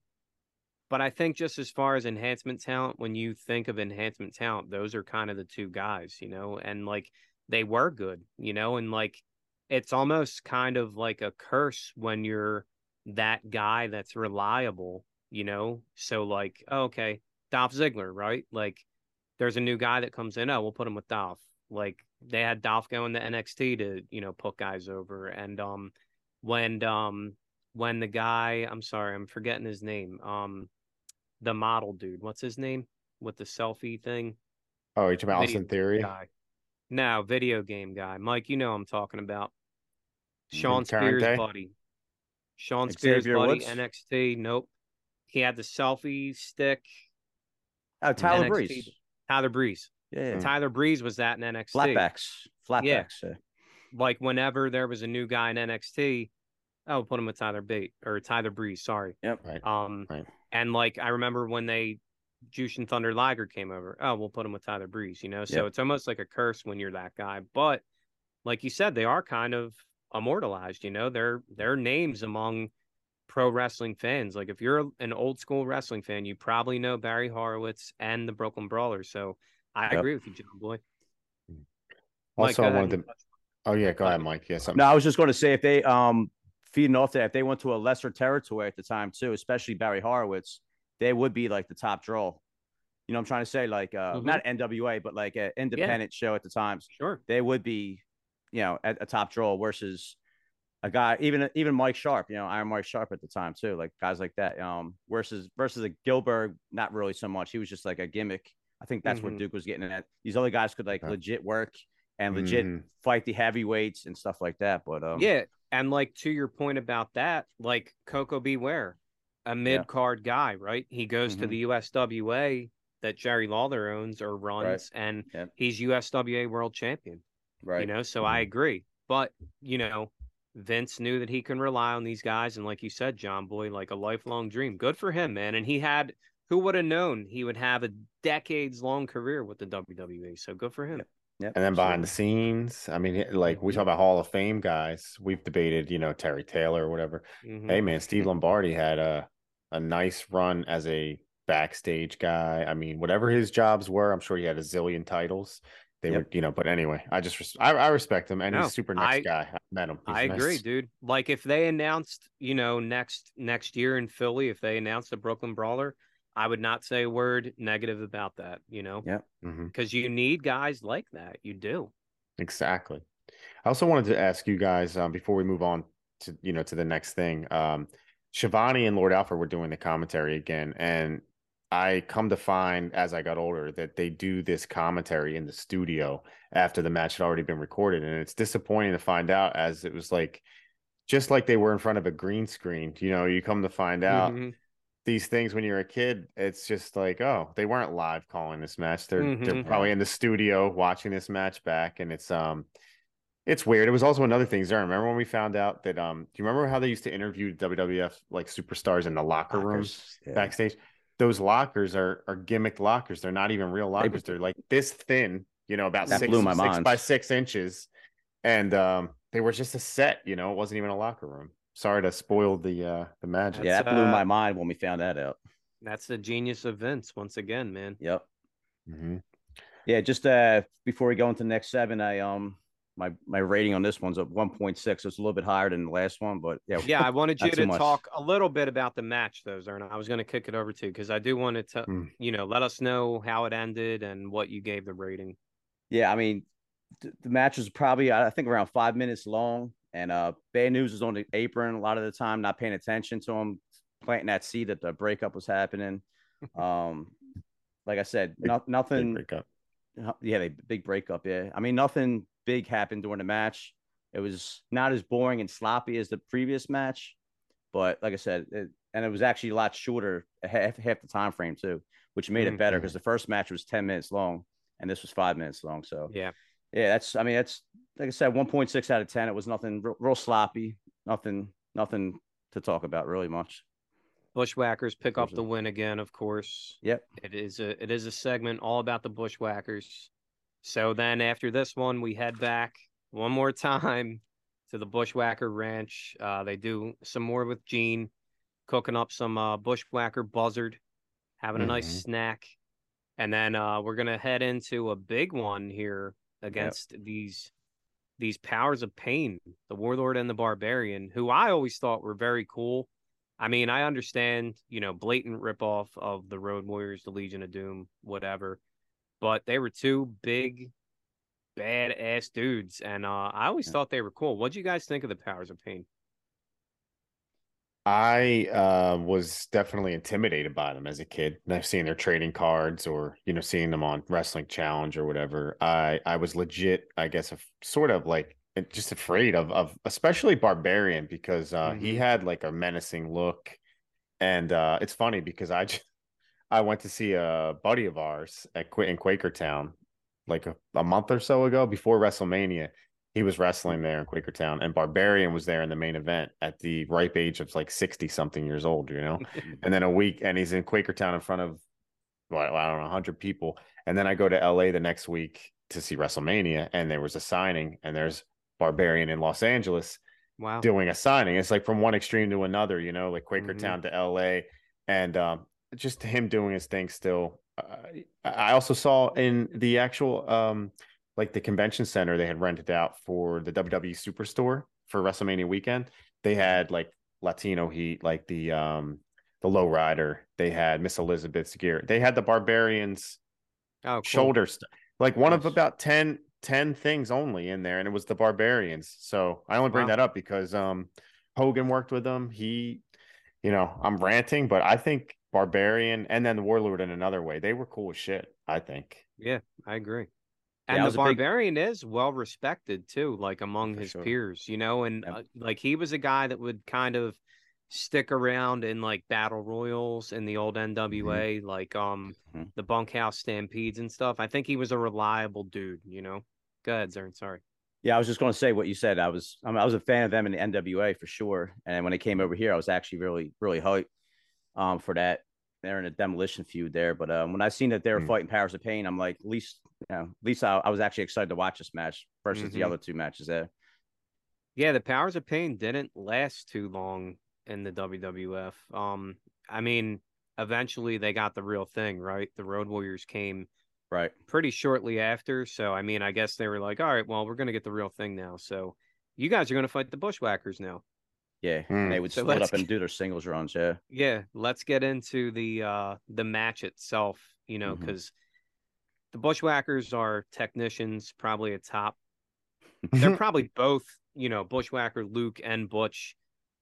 A: but I think just as far as enhancement talent, when you think of enhancement talent, those are kind of the two guys, you know, and like they were good, you know, and like it's almost kind of like a curse when you're that guy that's reliable, you know? So like, oh, okay, Dolph Ziggler, right? Like there's a new guy that comes in, oh, we'll put him with Dolph. Like they had Dolph going to NXT to, you know, put guys over. And um when um when the guy, I'm sorry, I'm forgetting his name. Um the model dude, what's his name? With the selfie thing.
C: Oh, you're talking about Austin Theory?
A: Guy. No, video game guy. Mike, you know what I'm talking about. Sean
C: Current
A: Spears'
C: day?
A: buddy. Sean Spears'
B: Xavier
A: buddy,
B: Woods?
A: NXT. Nope. He had the selfie stick.
B: Oh, Tyler
A: NXT.
B: Breeze.
A: Tyler Breeze.
B: Yeah, yeah.
A: Tyler Breeze was that in NXT.
B: flatbacks, flatbacks.
A: Yeah.
B: Yeah.
A: Like whenever there was a new guy in NXT, I would put him with Tyler Bate or Tyler Breeze. Sorry. Yep.
C: Right.
A: Um,
C: Right.
A: And like I remember when they Jushin Thunder Liger came over. Oh, we'll put him with Tyler Breeze. You know, so
B: Yep.
A: it's almost like a curse when you're that guy. But like you said, they are kind of immortalized. You know, they're they're names among pro wrestling fans. Like if you're an old school wrestling fan, you probably know Barry Horowitz and the Brooklyn Brawlers. So I
B: Yep.
A: agree with you, John Boy.
C: Also,
A: go
C: I
A: ahead
C: wanted to. Oh yeah, go ahead, Mike. Yeah, something.
B: No, I was just going to say if they um feeding off that, if they went to a lesser territory at the time too, especially Barry Horowitz, they would be like the top draw. You know, I'm trying to say like uh
A: Mhm.
B: not NWA, but like an independent show at the times.
A: Sure.
B: They would be, you know, at a top draw versus a guy, even even Mike Sharpe, you know, Iron Mike Sharpe at the time too, like guys like that. Um, versus versus a Gilbert, not really so much. He was just like a gimmick. I think that's
A: Mhm.
B: what Duke was getting at. These other guys could like
C: Okay.
B: legit work and legit
C: Mhm.
B: fight the heavyweights and stuff like that. But um,
A: yeah, and like to your point about that, like Koko B. Ware, a mid card guy, right? He goes to
B: Mhm.
A: the USWA that Jerry Lawler owns or runs, and
B: Yep.
A: he's USWA world champion.
B: right.
A: You know, so I agree. But you know, Vince knew that he can rely on these guys, and like you said, John Boy, like a lifelong dream. Good for him, man. And he had who would have known he would have a decades long career with the WWE. So good for him.
B: Yep,
C: And then behind the scenes, I mean, like we
A: Mhm.
C: talk about Hall of Fame guys. We've debated, you know, Terry Taylor or whatever.
A: Mhm.
C: Hey man, Steve Lombardi had a a nice run as a backstage guy. I mean, whatever his jobs were, I'm sure he had a zillion titles. They
B: Yep.
C: were, you know, but anyway, I just res- I, I respect him and
A: No,
C: he's a super nice
A: I-
C: guy. I met him. He's
A: I
C: nice.
A: agree, dude. Like if they announced, you know, next next year in Philly, if they announced a Brooklyn Brawler, I would not say a word negative about that, you know,
B: Yeah.
A: Because you need guys like that. You do.
C: Exactly. I also wanted to ask you guys um, before we move on to you know to the next thing. Um, Schiavone and Lord Alfred were doing the commentary again, and I come to find as I got older that they do this commentary in the studio after the match had already been recorded, and it's disappointing to find out as it was like just like they were in front of a green screen. You know, you come to find out
A: Mhm.
C: These things when you're a kid, it's just like, oh, they weren't live calling this match. They're they're
A: Mhm.
C: probably in the studio watching this match back, and it's um, it's weird. It was also another thing, Zara. Remember when we found out that um, do you remember how they used to interview WWF like superstars in the locker rooms
B: yeah.
C: backstage? Those lockers are are gimmicked lockers. They're not even real lockers. They're like this thin, you know, about
B: That
C: six,
B: blew my
C: six
B: mind.
C: by six inches, and um, they were just a set. You know, it wasn't even a locker room. Sorry to spoil the uh the magic.
B: Yeah,
A: That's,
B: that blew
A: uh,
B: my mind when we found that out.
A: That's the genius of Vince once again, man.
B: Yep.
C: Mhm.
B: Yeah, just uh before we go into the next seven, I um my my rating on this one's at one point six. It's a little bit higher than the last one, but yeah,
A: Yeah, I wanted you to
B: much.
A: talk a little bit about the match, though, Zerna. I was going to kick it over to because I do want to, tell
C: Mm.
A: you know, let us know how it ended and what you gave the rating.
B: yeah. I mean, th- the match was probably I think around five minutes long, and uh Bad News was on the apron a lot of the time, not paying attention to him, planting that seed that the breakup was happening. Um, like I said, no, nothing.
C: breakup.
B: Yeah, they big breakup. Yeah, I mean, nothing big happened during the match. It was not as boring and sloppy as the previous match, but like I said, it, and it was actually a lot shorter, half half the time frame too, which made it better because the first match was ten minutes long and this was five minutes long. So
A: Yeah.
B: yeah, that's I mean that's like I said, one point six out of ten. It was nothing real, real sloppy, nothing nothing to talk about really much.
A: Bushwhackers pick up the win again, of course.
B: Yep.
A: It is a it is a segment all about the Bushwhackers. So then after this one, we head back one more time to the Bushwhacker Ranch. Uh, they do some more with Gene, cooking up some uh, Bushwhacker Buzzard, having a nice
C: Mhm.
A: snack, and then uh, we're gonna head into a big one here against these these powers of pain, the Warlord and the Barbarian, who I always thought were very cool. I mean, I understand, you know, blatant ripoff of the Road Warriors, the Legion of Doom, whatever, but they were two big, badass dudes, and uh, I always
B: Yeah.
A: thought they were cool. What do you guys think of the Powers of Pain?
C: I uh, was definitely intimidated by them as a kid. And I've seen their trading cards or, you know, seeing them on Wrestling Challenge or whatever. I I was legit, I guess, af- sort of like uh, just afraid of of especially Barbarian because uh, he
A: Mhm.
C: had like a menacing look. And uh, it's funny because I just, I went to see a buddy of ours at Qu- in Quakertown like a, a month or so ago before WrestleMania. He was wrestling there in Quakertown, and Barbarian was there in the main event at the ripe age of like 60 something years old, you know? and then a week, and he's in Quakertown in front of, well, I don't know, 100 people. And then I go to LA the next week to see WrestleMania, and there was a signing, and there's Barbarian in Los Angeles
A: Wow.
C: doing a signing. It's like from one extreme to another, you know, like
A: Mm-hmm.
C: Quakertown to LA, and um, just him doing his thing still. Uh, I also saw in the actual um, like the convention center they had rented out for the WWE Superstore for WrestleMania weekend. They had like Latino heat, like the um the low rider. They had Miss Elizabeth's gear. They had the Barbarians
A: Oh, cool.
C: shoulder stuff. Like one of about 10, 10 things only in there, and it was the Barbarians. So I only bring
A: Wow.
C: that up because um Hogan worked with them. He, you know, I'm ranting, but I think Barbarian and then the Warlord in another way, they were cool as shit. I think.
A: Yeah, I agree.
B: Yeah, I
A: And
B: was
A: the
B: a big-
A: barbarian is well respected too, like among
B: For
A: his
B: sure.
A: peers, you know, and
B: Yep.
A: uh, like he was a guy that would kind of stick around in like battle royals in the old NWA, like um
B: Mhm.
A: the bunkhouse stampedes and stuff. I think he was a reliable dude, you know. Go ahead, Zern. Sorry.
B: Yeah, I was just going to say what you said. I was I, mean, I was a fan of them in the NWA for sure, and when they came over here, I was actually really really hyped um, for that. They're in a demolition feud there, but um, when I seen that they were
C: Mm.
B: fighting Powers of Pain, I'm like, at least you know, at least I, I was actually excited to watch this match versus the
A: Mhm.
B: other two matches there.
A: Yeah, the Powers of Pain didn't last too long in the WWF. Um, I mean, eventually they got the real thing, right? The Road Warriors came
B: Right.
A: pretty shortly after. So I mean, I guess they were like, all right, well, we're gonna get the real thing now. So you guys are gonna fight the Bushwhackers now.
B: Yeah, and they would
A: So
B: split up and do their singles runs. Yeah,
A: Yeah, let's get into the uh the match itself, you know, because the Bushwhackers are technicians, probably a top.
C: Mm-hmm.
A: They're probably both, you know, Bushwhacker Luke and Butch,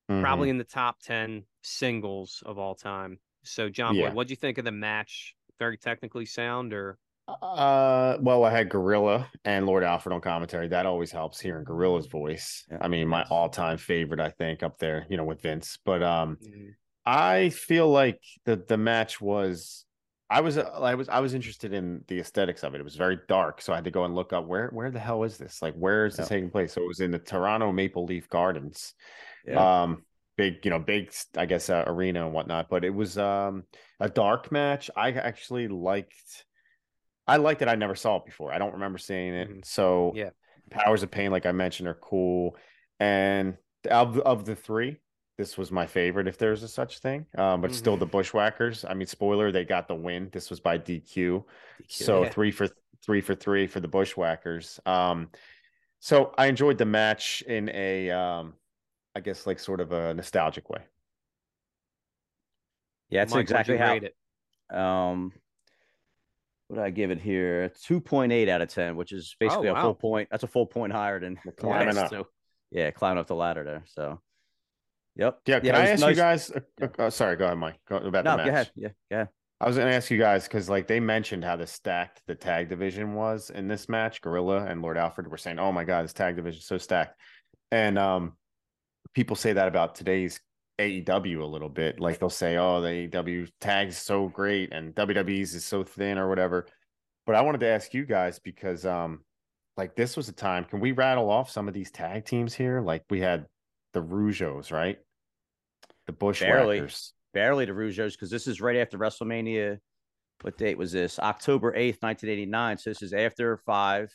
C: Mm-hmm.
A: probably in the top ten singles of all time. So, John
C: Yeah.
A: What do you think of the match? Very technically sound, or
C: Uh, well, I had Gorilla and Lord Alfred on commentary. That always helps hearing Gorilla's voice. I mean, my all-time favorite, I think, up there, you know, with Vince. But um,
A: Mm,
C: I feel like the the match was I was uh, I was I was interested in the aesthetics of it. It was very dark, so I had to go and look up where where the hell is this? Like where is this
B: Yeah.
C: taking place? So it was in the Toronto Maple Leaf Gardens.
B: yeah,
C: Um big, you know, big I guess uh, arena and whatnot, but it was um a dark match. I actually liked I liked it. I never saw it before. I don't remember seeing it.
A: Mhm.
C: So
A: Yeah.
C: Powers of Pain, like I mentioned, are cool. And of of the three, this was my favorite, if there's a such thing. Um, but still,
A: Mhm.
C: the Bushwhackers. I mean, spoiler, they got the win. This was by DQ. So
A: Yeah.
C: three for three for three for the Bushwhackers. Um, so I enjoyed the match in a, um, I guess, like sort of a nostalgic way.
B: yeah, that's
A: Mike,
B: exactly how.
A: rate it?
B: Um, what did I give it here? Two point eight out of ten, which is basically a
A: wow.
B: full point. That's a full point higher than the
C: climbing
B: last
C: up.
B: two. Yeah, climbing up the ladder there. So, yep.
C: Yeah. Can
B: it
C: I ask
B: nice-
C: you guys? Uh, uh, sorry, go ahead, Mike. Go about
B: No,
C: the
B: go
C: match.
B: ahead. Yeah, go ahead.
C: I was going to ask you guys because, like, they mentioned how the stacked the tag division was in this match. Gorilla and Lord Alfred were saying, "Oh my god, this tag division is so stacked," and um, people say that about today's AEW a little bit. Like they'll say, "Oh, the AEW tag's so great and WWE's is so thin or whatever." But I wanted to ask you guys because, um, like, this was a time. Can we rattle off some of these tag teams here? Like, we had the Rougeaus, right? The Bushwhackers.
B: Barely the Rougeaus because this is right after WrestleMania. What date was this? October eighth, nineteen eighty nine. So this is after five,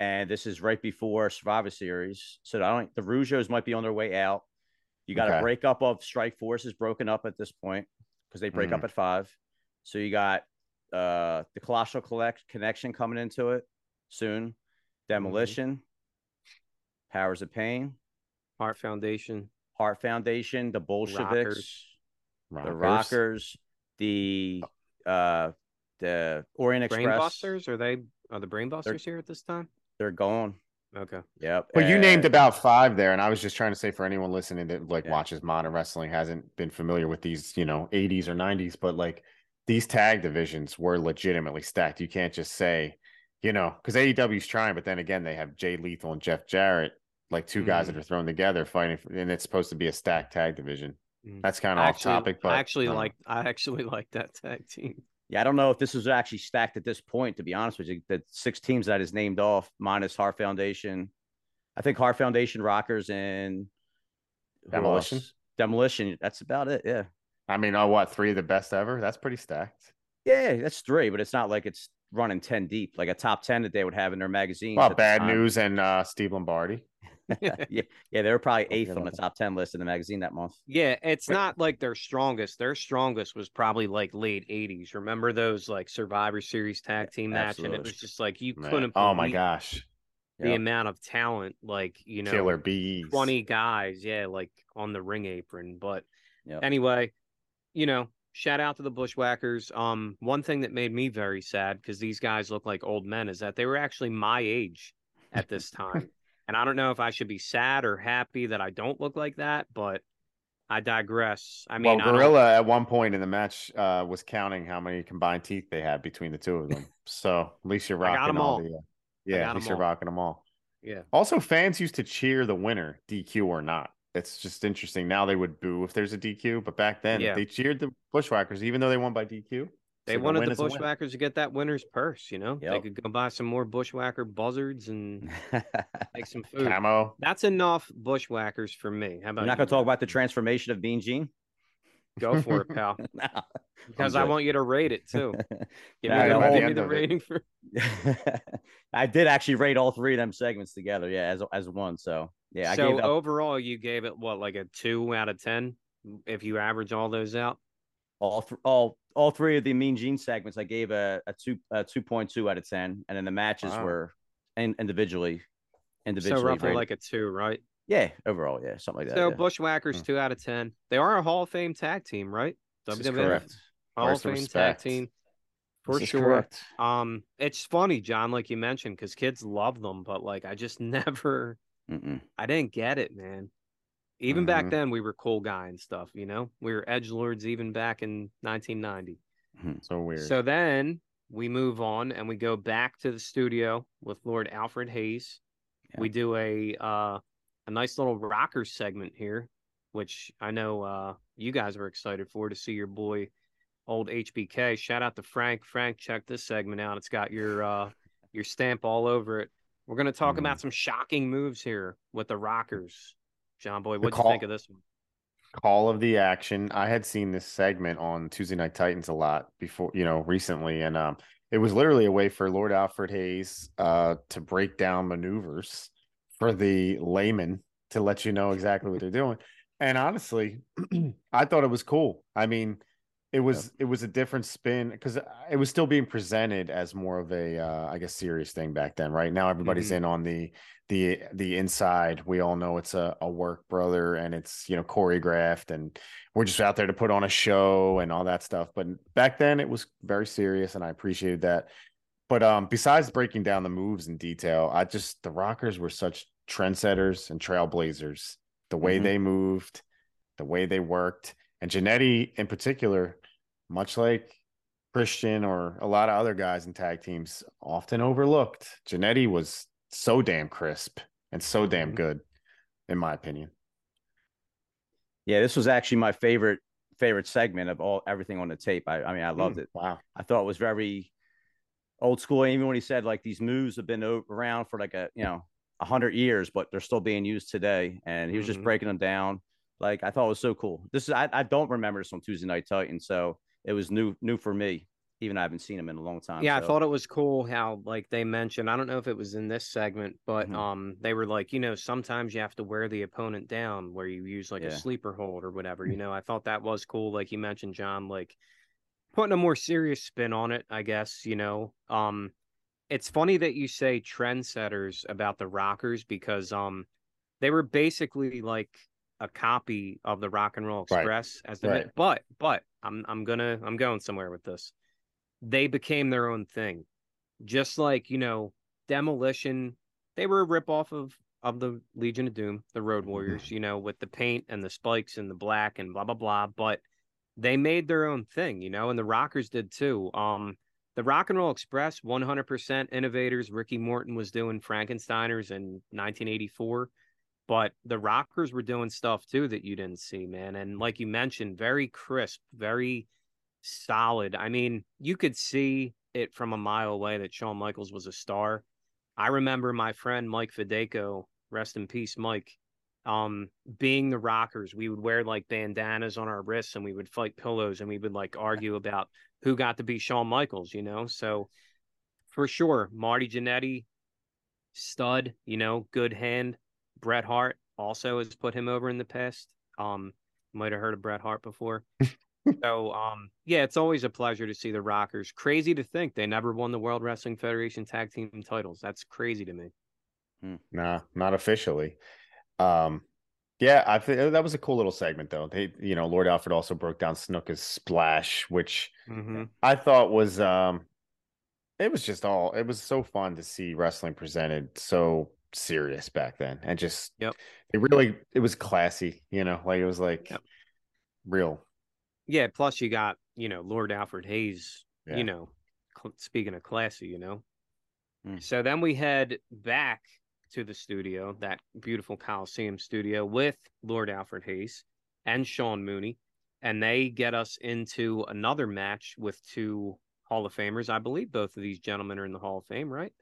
B: and this is right before Survivor Series. So I don't. The Rougeaus might be on their way out. You got
C: Okay.
B: a breakup of Strike Force is broken up at this point because they break
C: Mhm.
B: up at five. So you got uh the Colossal Collect Connection coming into it soon. Demolition, Powers of Pain,
A: Heart Foundation.
B: Heart Foundation, the Bolsheviks,
A: Rockers.
B: the Rockers, the uh the Orient Express.
A: Brainbusters? Are they are the Brainbusters here at this time?
B: They're gone.
A: Okay.
B: Yep.
C: Well, you named about five there, and I was just trying to say for anyone listening that like
B: Yeah.
C: watches modern wrestling hasn't been familiar with these, you know, 80s or 90s, but like these tag divisions were legitimately stacked. You can't just say, you know, because AEW's trying, but then again, they have Jay Lethal and Jeff Jarrett, like two guys
A: Mm.
C: that are thrown together fighting, for, and it's supposed to be a stacked tag division.
A: Mm.
C: That's kind of off
A: actually,
C: topic, but
A: I actually
C: uh,
A: like I actually like that tag team.
B: Yeah, I don't know if this was actually stacked at this point, to be honest with you. The six teams that is named off, minus Heart Foundation. I think Heart Foundation, Rockers, and
C: Demolition?
B: else? Demolition. That's about it. Yeah.
C: I mean, oh, what three of the best ever? That's pretty stacked.
B: Yeah, that's three, but it's not like it's running 10 deep, like a top 10 that they would have in their magazine.
C: Well, bad
B: time.
C: news and uh, Steve Lombardi.
B: yeah, yeah, they were probably eighth on the top 10 list in the magazine that month.
A: Yeah, it's not like their strongest. Their strongest was probably like late '80s. Remember those like Survivor Series tag team match, and it was just like you
C: Man.
A: couldn't.
C: Oh my gosh,
A: The
B: Yep.
A: amount of talent, like you know,
C: killer bees.
A: 20 guys, yeah, like on the ring apron. But
B: Yep.
A: anyway, you know, shout out to the Bushwhackers. Um, one thing that made me very sad because these guys look like old men is that they were actually my age at this time. And I don't know if I should be sad or happy that I don't look like that, but I digress. I mean,
C: well, Gorilla at one point in the match uh, was counting how many combined teeth they had between the two of them. So at least you're rocking
A: 'em
C: all.
A: all.
C: the. Uh, yeah, at least you're rocking them all.
A: yeah.
C: Also, fans used to cheer the winner, DQ or not. It's just interesting. Now they would boo if there's a DQ, but back then
A: Yeah.
C: they cheered the Bushwhackers even though they won by DQ.
A: They
C: So
A: wanted the
C: is a win.
A: Bushwhackers to get that winner's purse, you know? They could go buy some more Bushwhacker buzzards and make some food.
C: Camo.
A: That's enough Bushwhackers for me. How about
B: We're not going to talk about the transformation of Bean Gene.
A: Go for it, pal.
B: No.
A: Because
B: I'm
A: I want you to rate it too. Give
B: Nah,
A: me the,
B: by the
A: give me the rating for
B: I did actually rate all three of them segments together, yeah, as as one. So yeah, I
A: so
B: gave
A: overall you gave it what like a two out of ten if you average all those out.
B: all th- all all three of the Mean Gene segments. I gave a, a two a two point two out of ten, and then the matches
C: Wow.
B: were in, individually individually
A: So roughly
B: rated.
A: like a two, right?
B: yeah, overall, yeah, something like that.
A: so
B: yeah.
A: Bushwhackers
C: Hmm.
A: two out of ten. They are a Hall of Fame tag team, right?
C: This is
A: WWF
C: correct.
A: Hall
C: Where's
A: of Fame
C: respect?
A: tag team for sure.
C: correct.
A: Um, it's funny, John, like you mentioned, because kids love them, but like I just never,
B: Mm-mm.
A: I didn't get it, man. Even back
C: Mhm.
A: then, we were cool guy and stuff, you know. We were edge lords even back in 1990.
C: So weird.
A: So then we move on and we go back to the studio with Lord Alfred Hayes.
B: Yeah.
A: We do a uh, a nice little rocker segment here, which I know uh, you guys were excited for to see your boy old HBK. Shout out to Frank. Frank, check this segment out. It's got your uh, your stamp all over it. We're gonna talk
C: Mhm.
A: about some shocking moves here with the Rockers. John Boy, what do
C: you
A: think of this one?
C: Call of the action. I had seen this segment on Tuesday Night Titans a lot before, you know, recently, and um, it was literally a way for Lord Alfred Hayes uh to break down maneuvers for the layman to let you know exactly what they're doing. And honestly, I thought it was cool. I mean, it was it was a different spin because it was still being presented as more of a uh, I guess serious thing back then. Right now, everybody's
A: Mhm.
C: in on the the the inside. We all know it's a, a work brother and it's you know choreographed and we're just out there to put on a show and all that stuff. But back then it was very serious and I appreciated that. But um besides breaking down the moves in detail, I just the rockers were such trendsetters and trailblazers. The way
B: Mhm.
C: they moved, the way they worked. And Jannetty in particular, much like Christian or a lot of other guys in tag teams, often overlooked. Jannetty was so damn crisp and so damn
A: Mhm.
C: good, in my opinion.
B: Yeah, this was actually my favorite favorite segment of all everything on the tape. I, I mean, I loved
C: Mm,
B: it.
C: Wow.
B: I thought it was very old school. Even when he said like these moves have been around for like a you know a hundred years, but they're still being used today, and he was just
A: Mhm.
B: breaking them down. Like I thought it was so cool. This is I, I don't remember this on Tuesday Night Titan, so it was new new for me. Even I haven't seen him in a long time.
A: Yeah, I thought it was cool how like they mentioned. I don't know if it was in this segment, but
B: Mhm.
A: um, they were like, you know, sometimes you have to wear the opponent down, where you use like a
B: Yeah. Mm.
A: sleeper hold or whatever. You know, I thought that was cool. Like you mentioned, John, like putting a more serious spin on it. I guess you know, um, it's funny that you say trendsetters about the Rockers because um, they were basically like a copy of the Rock and Roll
C: Right.
A: Express as the
C: Right.
A: but but I'm I'm gonna I'm going somewhere with this. They became their own thing, just like you know Demolition. They were a ripoff of of the Legion of Doom, the Road
C: Mm-hmm.
A: Warriors. You know, with the paint and the spikes and the black and blah blah blah. But they made their own thing, you know, and the Rockers did too. Um, the Rock and Roll Express, 100% innovators. Ricky Morton was doing Frankensteiners in 1984, but the Rockers were doing stuff too that you didn't see, man. And like you mentioned, very crisp, very solid. I mean, you could see it from a mile away that Shawn Michaels was a star. I remember my friend Mike Fideco, rest in peace, Mike. Um, being the Rockers, we would wear like bandanas on our wrists and we would fight pillows and we would like argue about who got to be Shawn Michaels, you know? So for sure, Marty Jannetty, stud, you know, good hand. Bret Hart also has put him over in the past. Um, might have heard of Bret Hart before. so um yeah, it's always a pleasure to see the Rockers. Crazy to think they never won the World Wrestling Federation tag team titles. That's crazy to me.
C: Nah, not officially. Um, yeah, I think that was a cool little segment though. They, you know, Lord Alfred also broke down Snuka's splash, which
A: Mm-hmm.
C: I thought was um it was just all it was so fun to see wrestling presented so serious back then and just
A: Yep.
C: it really it was classy, you know, like it was like
A: Yep.
C: real.
A: Yeah, plus you got, you know, Lord Alfred Hayes,
C: Yeah.
A: you know, cl- speaking of classy, you know.
B: Mm.
A: So then we head back to the studio, that beautiful Coliseum studio with Lord Alfred Hayes and Sean Mooney, and they get us into another match with two Hall of Famers. I believe both of these gentlemen are in the Hall of Fame, right?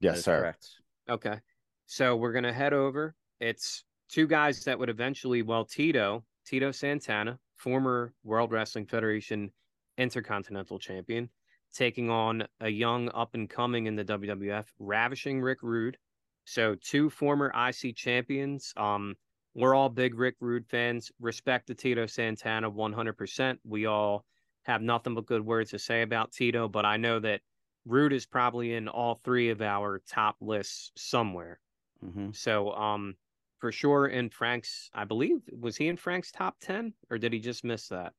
C: Yes, sir.
B: Correct.
A: Okay. So we're going to head over. It's two guys that would eventually, well, Tito, Tito Santana, former World Wrestling Federation Intercontinental Champion, taking on a young up and coming in the WWF, ravishing Rick Rude. So two former IC champions. Um, we're all big Rick Rude fans. Respect to Tito Santana 100%. We all have nothing but good words to say about Tito, but I know that Rude is probably in all three of our top lists somewhere.
B: Hmm
A: So, um, for sure in Frank's, I believe, was he in Frank's top 10 or did he just miss that?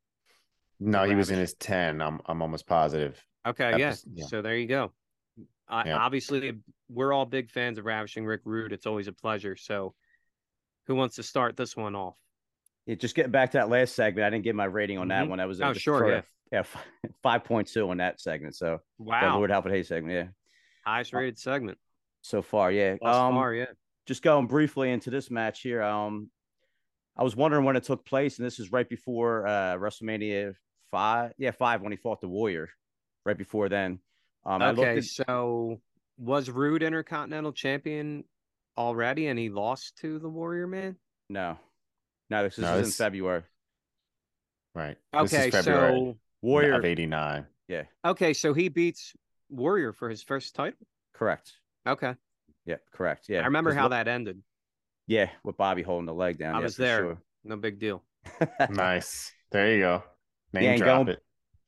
C: No, he was in his 10. I'm I'm almost positive.
A: Okay,
C: That
A: yeah.
C: was- yeah.
A: So there you go. I,
C: Yeah.
A: Obviously, we're all big fans of Ravishing Rick Rude. It's always a pleasure. So, who wants to start this one off?
B: Yeah, just getting back to that last segment, I didn't get my rating on that
A: Mhm.
B: one. I was
A: Oh,
B: just
A: sure, yeah.
B: of- yeah, five point two on that segment. So the
A: Wow,
B: Lord Alfred Hayes segment, yeah,
A: highest rated segment
B: so far, yeah. Um,
A: far. Yeah.
B: just going briefly into this match here. Um, I was wondering when it took place, and this is right before uh, WrestleMania five. Yeah, five when he fought the Warrior. Right before then. Um, I
A: okay,
B: at,
A: so was Rude Intercontinental Champion already, and he lost to the Warrior Man?
B: no, no, this, this
C: No,
B: is in February.
C: Right. This is
A: Okay,
C: February
A: so
B: Warrior,
C: of 89.
B: yeah,
A: okay, so he beats Warrior for his first title.
B: correct.
A: Okay,
B: Yeah, correct. Yeah,
A: I remember how
B: look-
A: that ended.
B: Yeah, with Bobby holding the leg down.
A: I
B: yeah,
A: was there.
B: sure.
A: No big deal.
C: Nice. There you go. Name
B: Yeah,
C: drop
B: going-
C: it.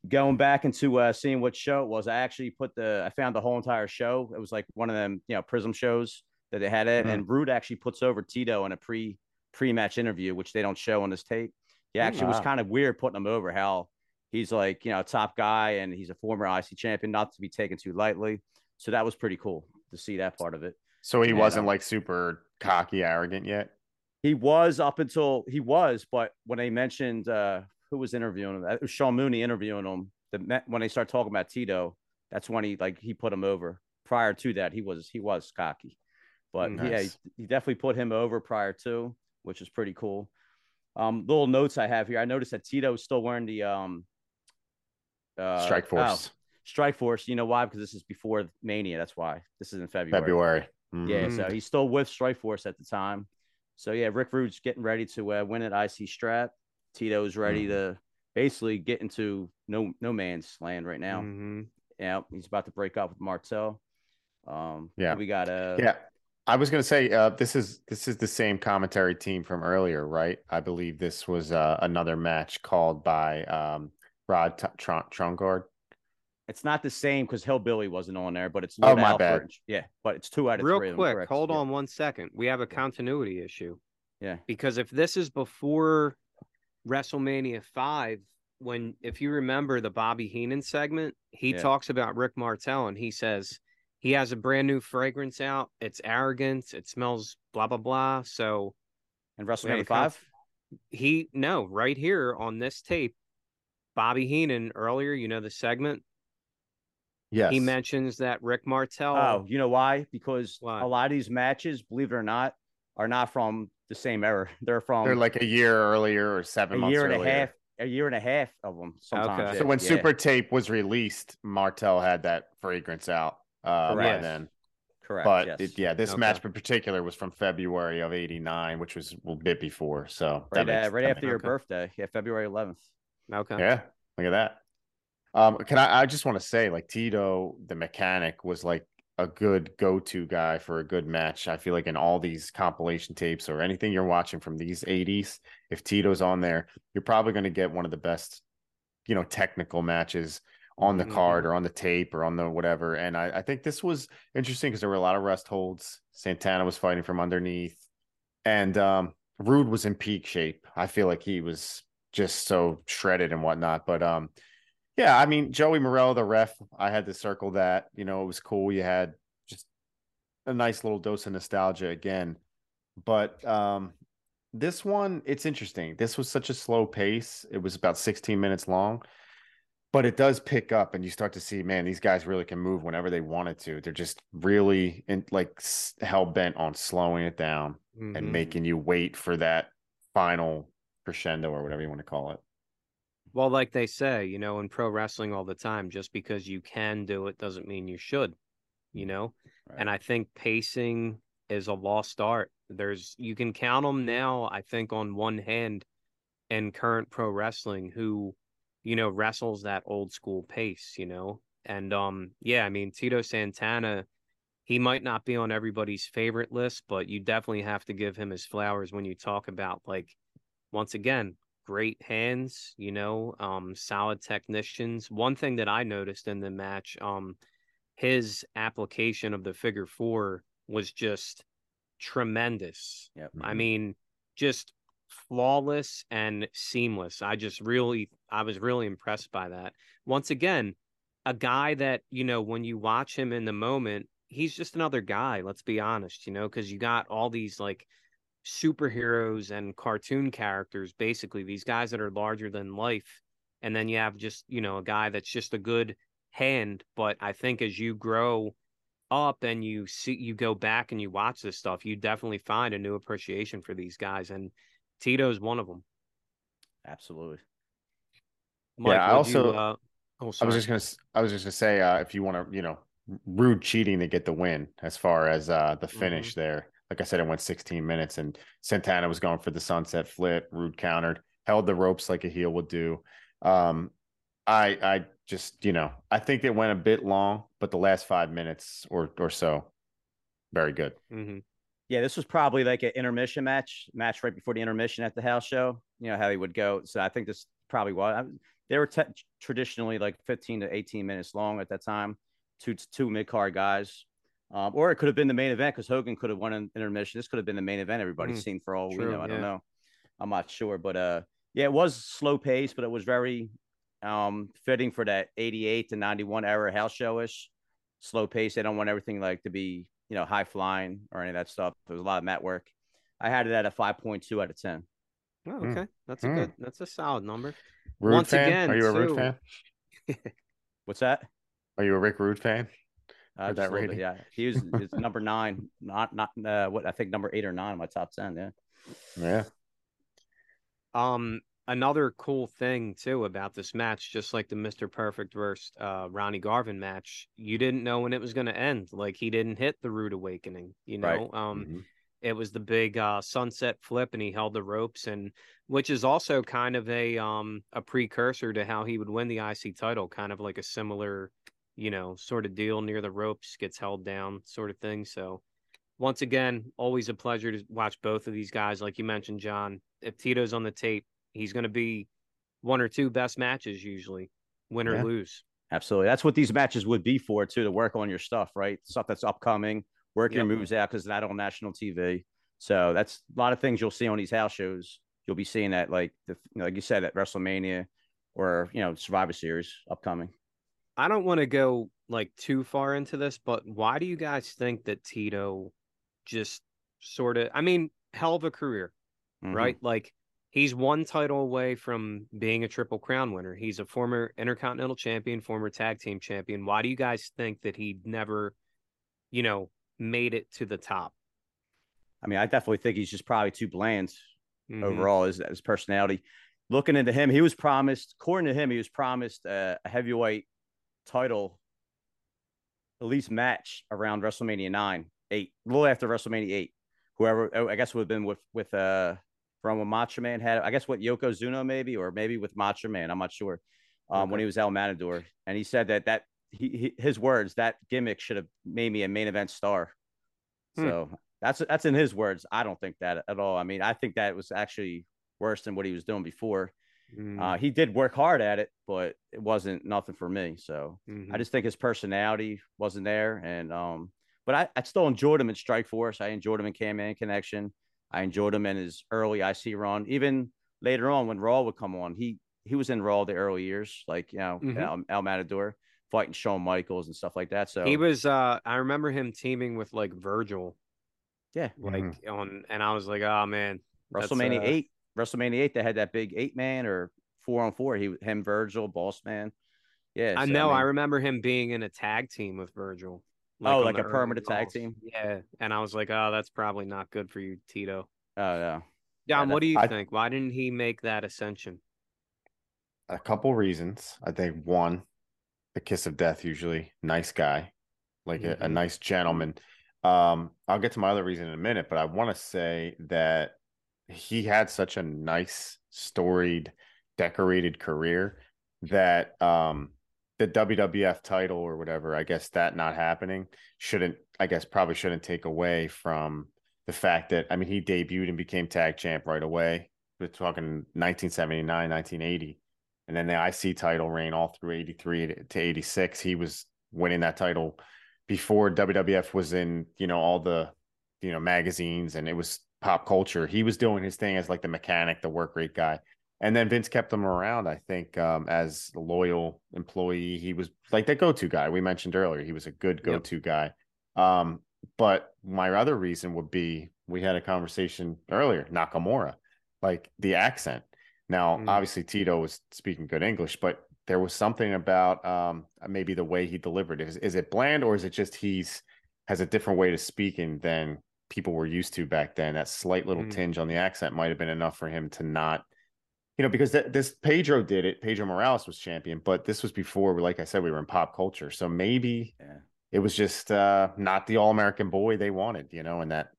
B: going back into uh seeing what show it was i actually put the i found the whole entire show it was like one of them you know prism shows that they had it
C: Mhm.
B: and rude actually puts over tito in a pre pre-match interview which they don't show on this tape he actually was
C: Wow.
B: kind of weird putting him over how he's like you know a top guy and he's a former ic champion not to be taken too lightly so that was pretty cool to see that part of it.
C: So he
B: Yeah,
C: wasn't
B: no.
C: like super cocky, arrogant yet.
B: he was up until he was but when they mentioned uh who was interviewing him? It was sean mooney interviewing him. The, when they start talking about tito that's when he like he put him over. Prior to that he was he was cocky. But yeah he, he definitely put him over prior to which is pretty cool. Um little notes i have here. I noticed that tito is still wearing the um uh,
C: Strike
B: oh,
C: Force.
B: Strike force you know why because this is before mania that's why this is in february
C: February.
B: yeah,
C: Mhm.
B: so he's still with Strikeforce at the time. So yeah, Rick Rude's getting ready to uh, win at IC Strat. Tito's ready
C: Mhm.
B: to basically get into no no man's land right now.
A: Mhm.
B: Yeah, he's about to break up with Martel. Um,
C: Yeah.
B: we got a
C: Yeah. I was going to say uh, this is this is the same commentary team from earlier, right? I believe this was uh, another match called by um, Rod T- Tron- Trongard.
B: It's not the same because Hillbilly wasn't on there, but it's
C: Oh, my
B: Alfred.
C: bad.
B: Yeah, but it's two out of
A: Real
B: three. of them,
A: quick,
B: correct.
A: hold
B: Yeah.
A: on one second. We have a continuity issue.
B: Yeah.
A: Because if this is before WrestleMania 5, when if you remember the Bobby Heenan segment, he
B: Yeah.
A: talks about Rick Martel and he says he has a brand new fragrance out. It's arrogance. It smells blah blah blah. So
B: And
A: we have a
B: WrestleMania
A: conf-
B: five.
A: he no right here on this tape, Bobby Heenan earlier, you know the segment.
C: Yes.
A: He mentions that Rick Martel.
B: Oh, you know why? Because
A: Why?
B: a lot of these matches, believe it or not, are not from the same era. They're from
C: They're like a year earlier or seven
B: a
C: months
B: year and
C: earlier.
B: a half, a year and a half of them. Sometimes.
A: Okay.
C: So when
B: yeah.
C: Super Tape was released, Martel had that fragrance out uh, by then.
B: correct,
C: But
B: yes.
C: it, yeah, this
A: Okay.
C: match in particular was from February of '89, which was a bit before. So that
B: right,
C: makes-
B: uh, right
C: that
B: after your
A: okay.
B: birthday, yeah, February 11th.
A: okay.
C: Yeah, look at that. Um, can I? I just want to say, like Tito, the mechanic, was like a good go-to guy for a good match. I feel like in all these compilation tapes or anything you're watching from these '80s, if Tito's on there, you're probably going to get one of the best, you know, technical matches on the
A: Mhm.
C: card or on the tape or on the whatever. And I, I think this was interesting because there were a lot of rest holds. Santana was fighting from underneath, and um, Rude was in peak shape. I feel like he was just so shredded and whatnot. But um, yeah, I mean Joey Marella, the ref, I had to circle that. You know, it was cool. You had just a nice little dose of nostalgia again. But um, this one, it's interesting. This was such a slow pace. It was about 16 minutes long. But it does pick up, and you start to see, man, these guys really can move whenever they wanted to. They're just really in, like hell bent on slowing it down
A: Mhm.
C: and making you wait for that final crescendo or whatever you want to call it.
A: Well, like they say, you know, in pro wrestling all the time, just because you can do it doesn't mean you should, you know?
B: Right.
A: And I think pacing is a lost art. There's, you can count them now, I think, on one hand in current pro wrestling who, you know, wrestles that old school pace, you know? And, um, yeah, I mean, Tito Santana, he might not be on everybody's favorite list, but you definitely have to give him his flowers when you talk about, like, once again, great hands, you know, um, solid technicians. One thing that I noticed in the match, um, his application of the figure four was just tremendous.
B: Yep.
A: I
C: Mhm.
A: mean, just flawless and seamless. I just really, I was really impressed by that. Once again, a guy that, you know, when you watch him in the moment, he's just another guy, let's be honest, you know, because you got all these like superheroes and cartoon characters, basically, these guys that are larger than life. And then you have just, you know, a guy that's just a good hand. But I think as you grow up and you see, you go back and you watch this stuff, you definitely find a new appreciation for these guys. And Tito's one of them.
B: Absolutely.
A: Mike,
C: I
A: what'd you,
C: also-
A: uh, oh,
C: I was just gonna, s- I was just gonna say, uh, if you want to, you know, rude cheating to get the win, as far as uh the finish there. Like I said, it went 16 minutes, and Santana was going for the sunset flip. Rude countered, held the ropes like a heel would do. Um, I, I just, you know, I think it went a bit long, but the last five minutes or or so, very good.
A: Mhm.
B: Yeah, this was probably like an intermission match, match right before the intermission at the house show. You know how he would go. So I think this probably was. I, they were te- traditionally like 15 to 18 minutes long at that time. Two two mid card guys, um, or it could have been the main event because Hogan could have won an intermission. This could have been the main event. Everybody's
A: Mm,
B: seen for all we know. I don't know. I'm not sure, but uh, yeah, it was slow pace, but it was very um fitting for that 88 to 91 era house showish slow pace. They don't want everything like to be you know high flying or any of that stuff. There was a lot of mat work. I had it at a 5.2 out of 10.
A: Oh,
C: Mm.
A: okay. That's a
C: Mm.
A: good, that's a solid number.
C: Rude
A: Once
C: fan?
A: again,
C: Are you a Rude
A: too-
C: fan?
B: What's that?
C: Are you a Rick Rude fan?
B: Uh,
C: that
B: a little bit,
C: rating?
B: yeah. He was is number nine, not not uh, what I think number eight or nine in my top ten. Yeah.
C: Yeah.
A: Um, another cool thing too about this match, just like the Mr. Perfect versus uh, Ronnie Garvin match, you didn't know when it was going to end. Like he didn't hit the rude awakening, you know.
B: Right.
A: Um,
C: Mhm.
A: it was the big uh, sunset flip, and he held the ropes, and which is also kind of a um a precursor to how he would win the IC title, kind of like a similar, you know, sort of deal near the ropes, gets held down, sort of thing. So. Once again, always a pleasure to watch both of these guys. Like you mentioned, John, if Tito's on the tape, he's going to be one or two best matches usually, win or lose.
B: Absolutely. That's what these matches would be for too, to work on your stuff, right? Stuff that's upcoming, work your moves out because not on national TV. So that's a lot of things you'll see on these house shows. You'll be seeing that, like the like you said, at WrestleMania or you know Survivor Series upcoming.
A: I don't want to go like too far into this, but why do you guys think that Tito just sort of? I mean, hell of a career,
B: Mhm.
A: right? Like he's one title away from being a triple crown winner. He's a former intercontinental champion, former tag team champion. Why do you guys think that he never, you know, made it to the top?
B: I mean, I definitely think he's just probably too bland
A: Mhm.
B: overall his, his personality. Looking into him, he was promised, according to him, he was promised uh, a heavyweight title, at least match around WrestleMania nine, eight, a little after WrestleMania eight. Whoever, oh, I guess would have been with with uh from a Macho Man had, I guess what Yokozuna maybe, or maybe with Macho Man, I'm not sure. Um, when he was El Matador, and he said that that he, he his words that gimmick should have made me a main event star.
A: Hmm.
B: So that's that's in his words. I don't think that at all. I mean, I think that was actually worse than what he was doing before.
A: Mm,
B: Uh, he did work hard at it, but it wasn't nothing for me. So
A: mhm.
B: I just think his personality wasn't there. And um, but I, I still enjoyed him in Strike Force. I enjoyed him in Can-Am Connection. I enjoyed him in his early IC run. Even later on when Raw would come on, he he was in Raw the early years, like you know,
A: Mhm.
B: El, El Matador fighting Shawn Michaels and stuff like that. So
A: He was uh I remember him teaming with like Virgil
B: yeah,
A: like
C: Mhm.
A: on and I was like, "Oh man,
B: WrestleMania
A: uh,
B: eight, WrestleMania eight, they had that big eight man or four on four. He, him, Virgil, Boss Man. Yeah,
A: I
B: so,
A: know. I,
B: mean,
A: remember him being in a tag team with Virgil.
B: Oh, like a permanent
A: early
B: tag team?
A: Yeah, and I was like, "Oh, that's probably not good for you, Tito."
B: Oh yeah,
A: John,
B: Yeah,
A: what do you
C: I-
A: think? Why didn't he make that ascension?
C: A couple reasons. I think one, the kiss of death. Usually, nice guy, like a, a
A: Mhm.
C: nice gentleman. Um, I'll get to my other reason in a minute, but I want to say that he had such a nice, storied, decorated career that um the WWF title or whatever, I guess that not happening shouldn't, I guess, probably shouldn't take away from the fact that I mean he debuted and became tag champ right away. We're talking 1979, 1980, and then the IC title reign all through 83 to- to 86. He was winning that title before WWF was in, you know, all the, you know, magazines and it was pop culture. He was doing his thing as like the mechanic, the work rate guy. And then Vince kept him around, I think, um, as a loyal employee. He was like the go to guy we mentioned earlier. He was a good go to guy. Um, but my other reason would be we had a conversation earlier, Nakamura, like the accent. Now,
A: Mm.
C: obviously, Tito was speaking good English, but there was something about um, maybe the way he delivered it. Is, is it bland or is it just he's has a different way of speaking than people were used to back then? That slight little
A: Mm.
C: tinge on the accent might have been enough for him to not you know, because th- this Pedro did it. Pedro Morales was champion, but this was before, like I said, we were in pop culture. So maybe
B: yeah.
C: it was just uh, not the All American boy they wanted, you know, in that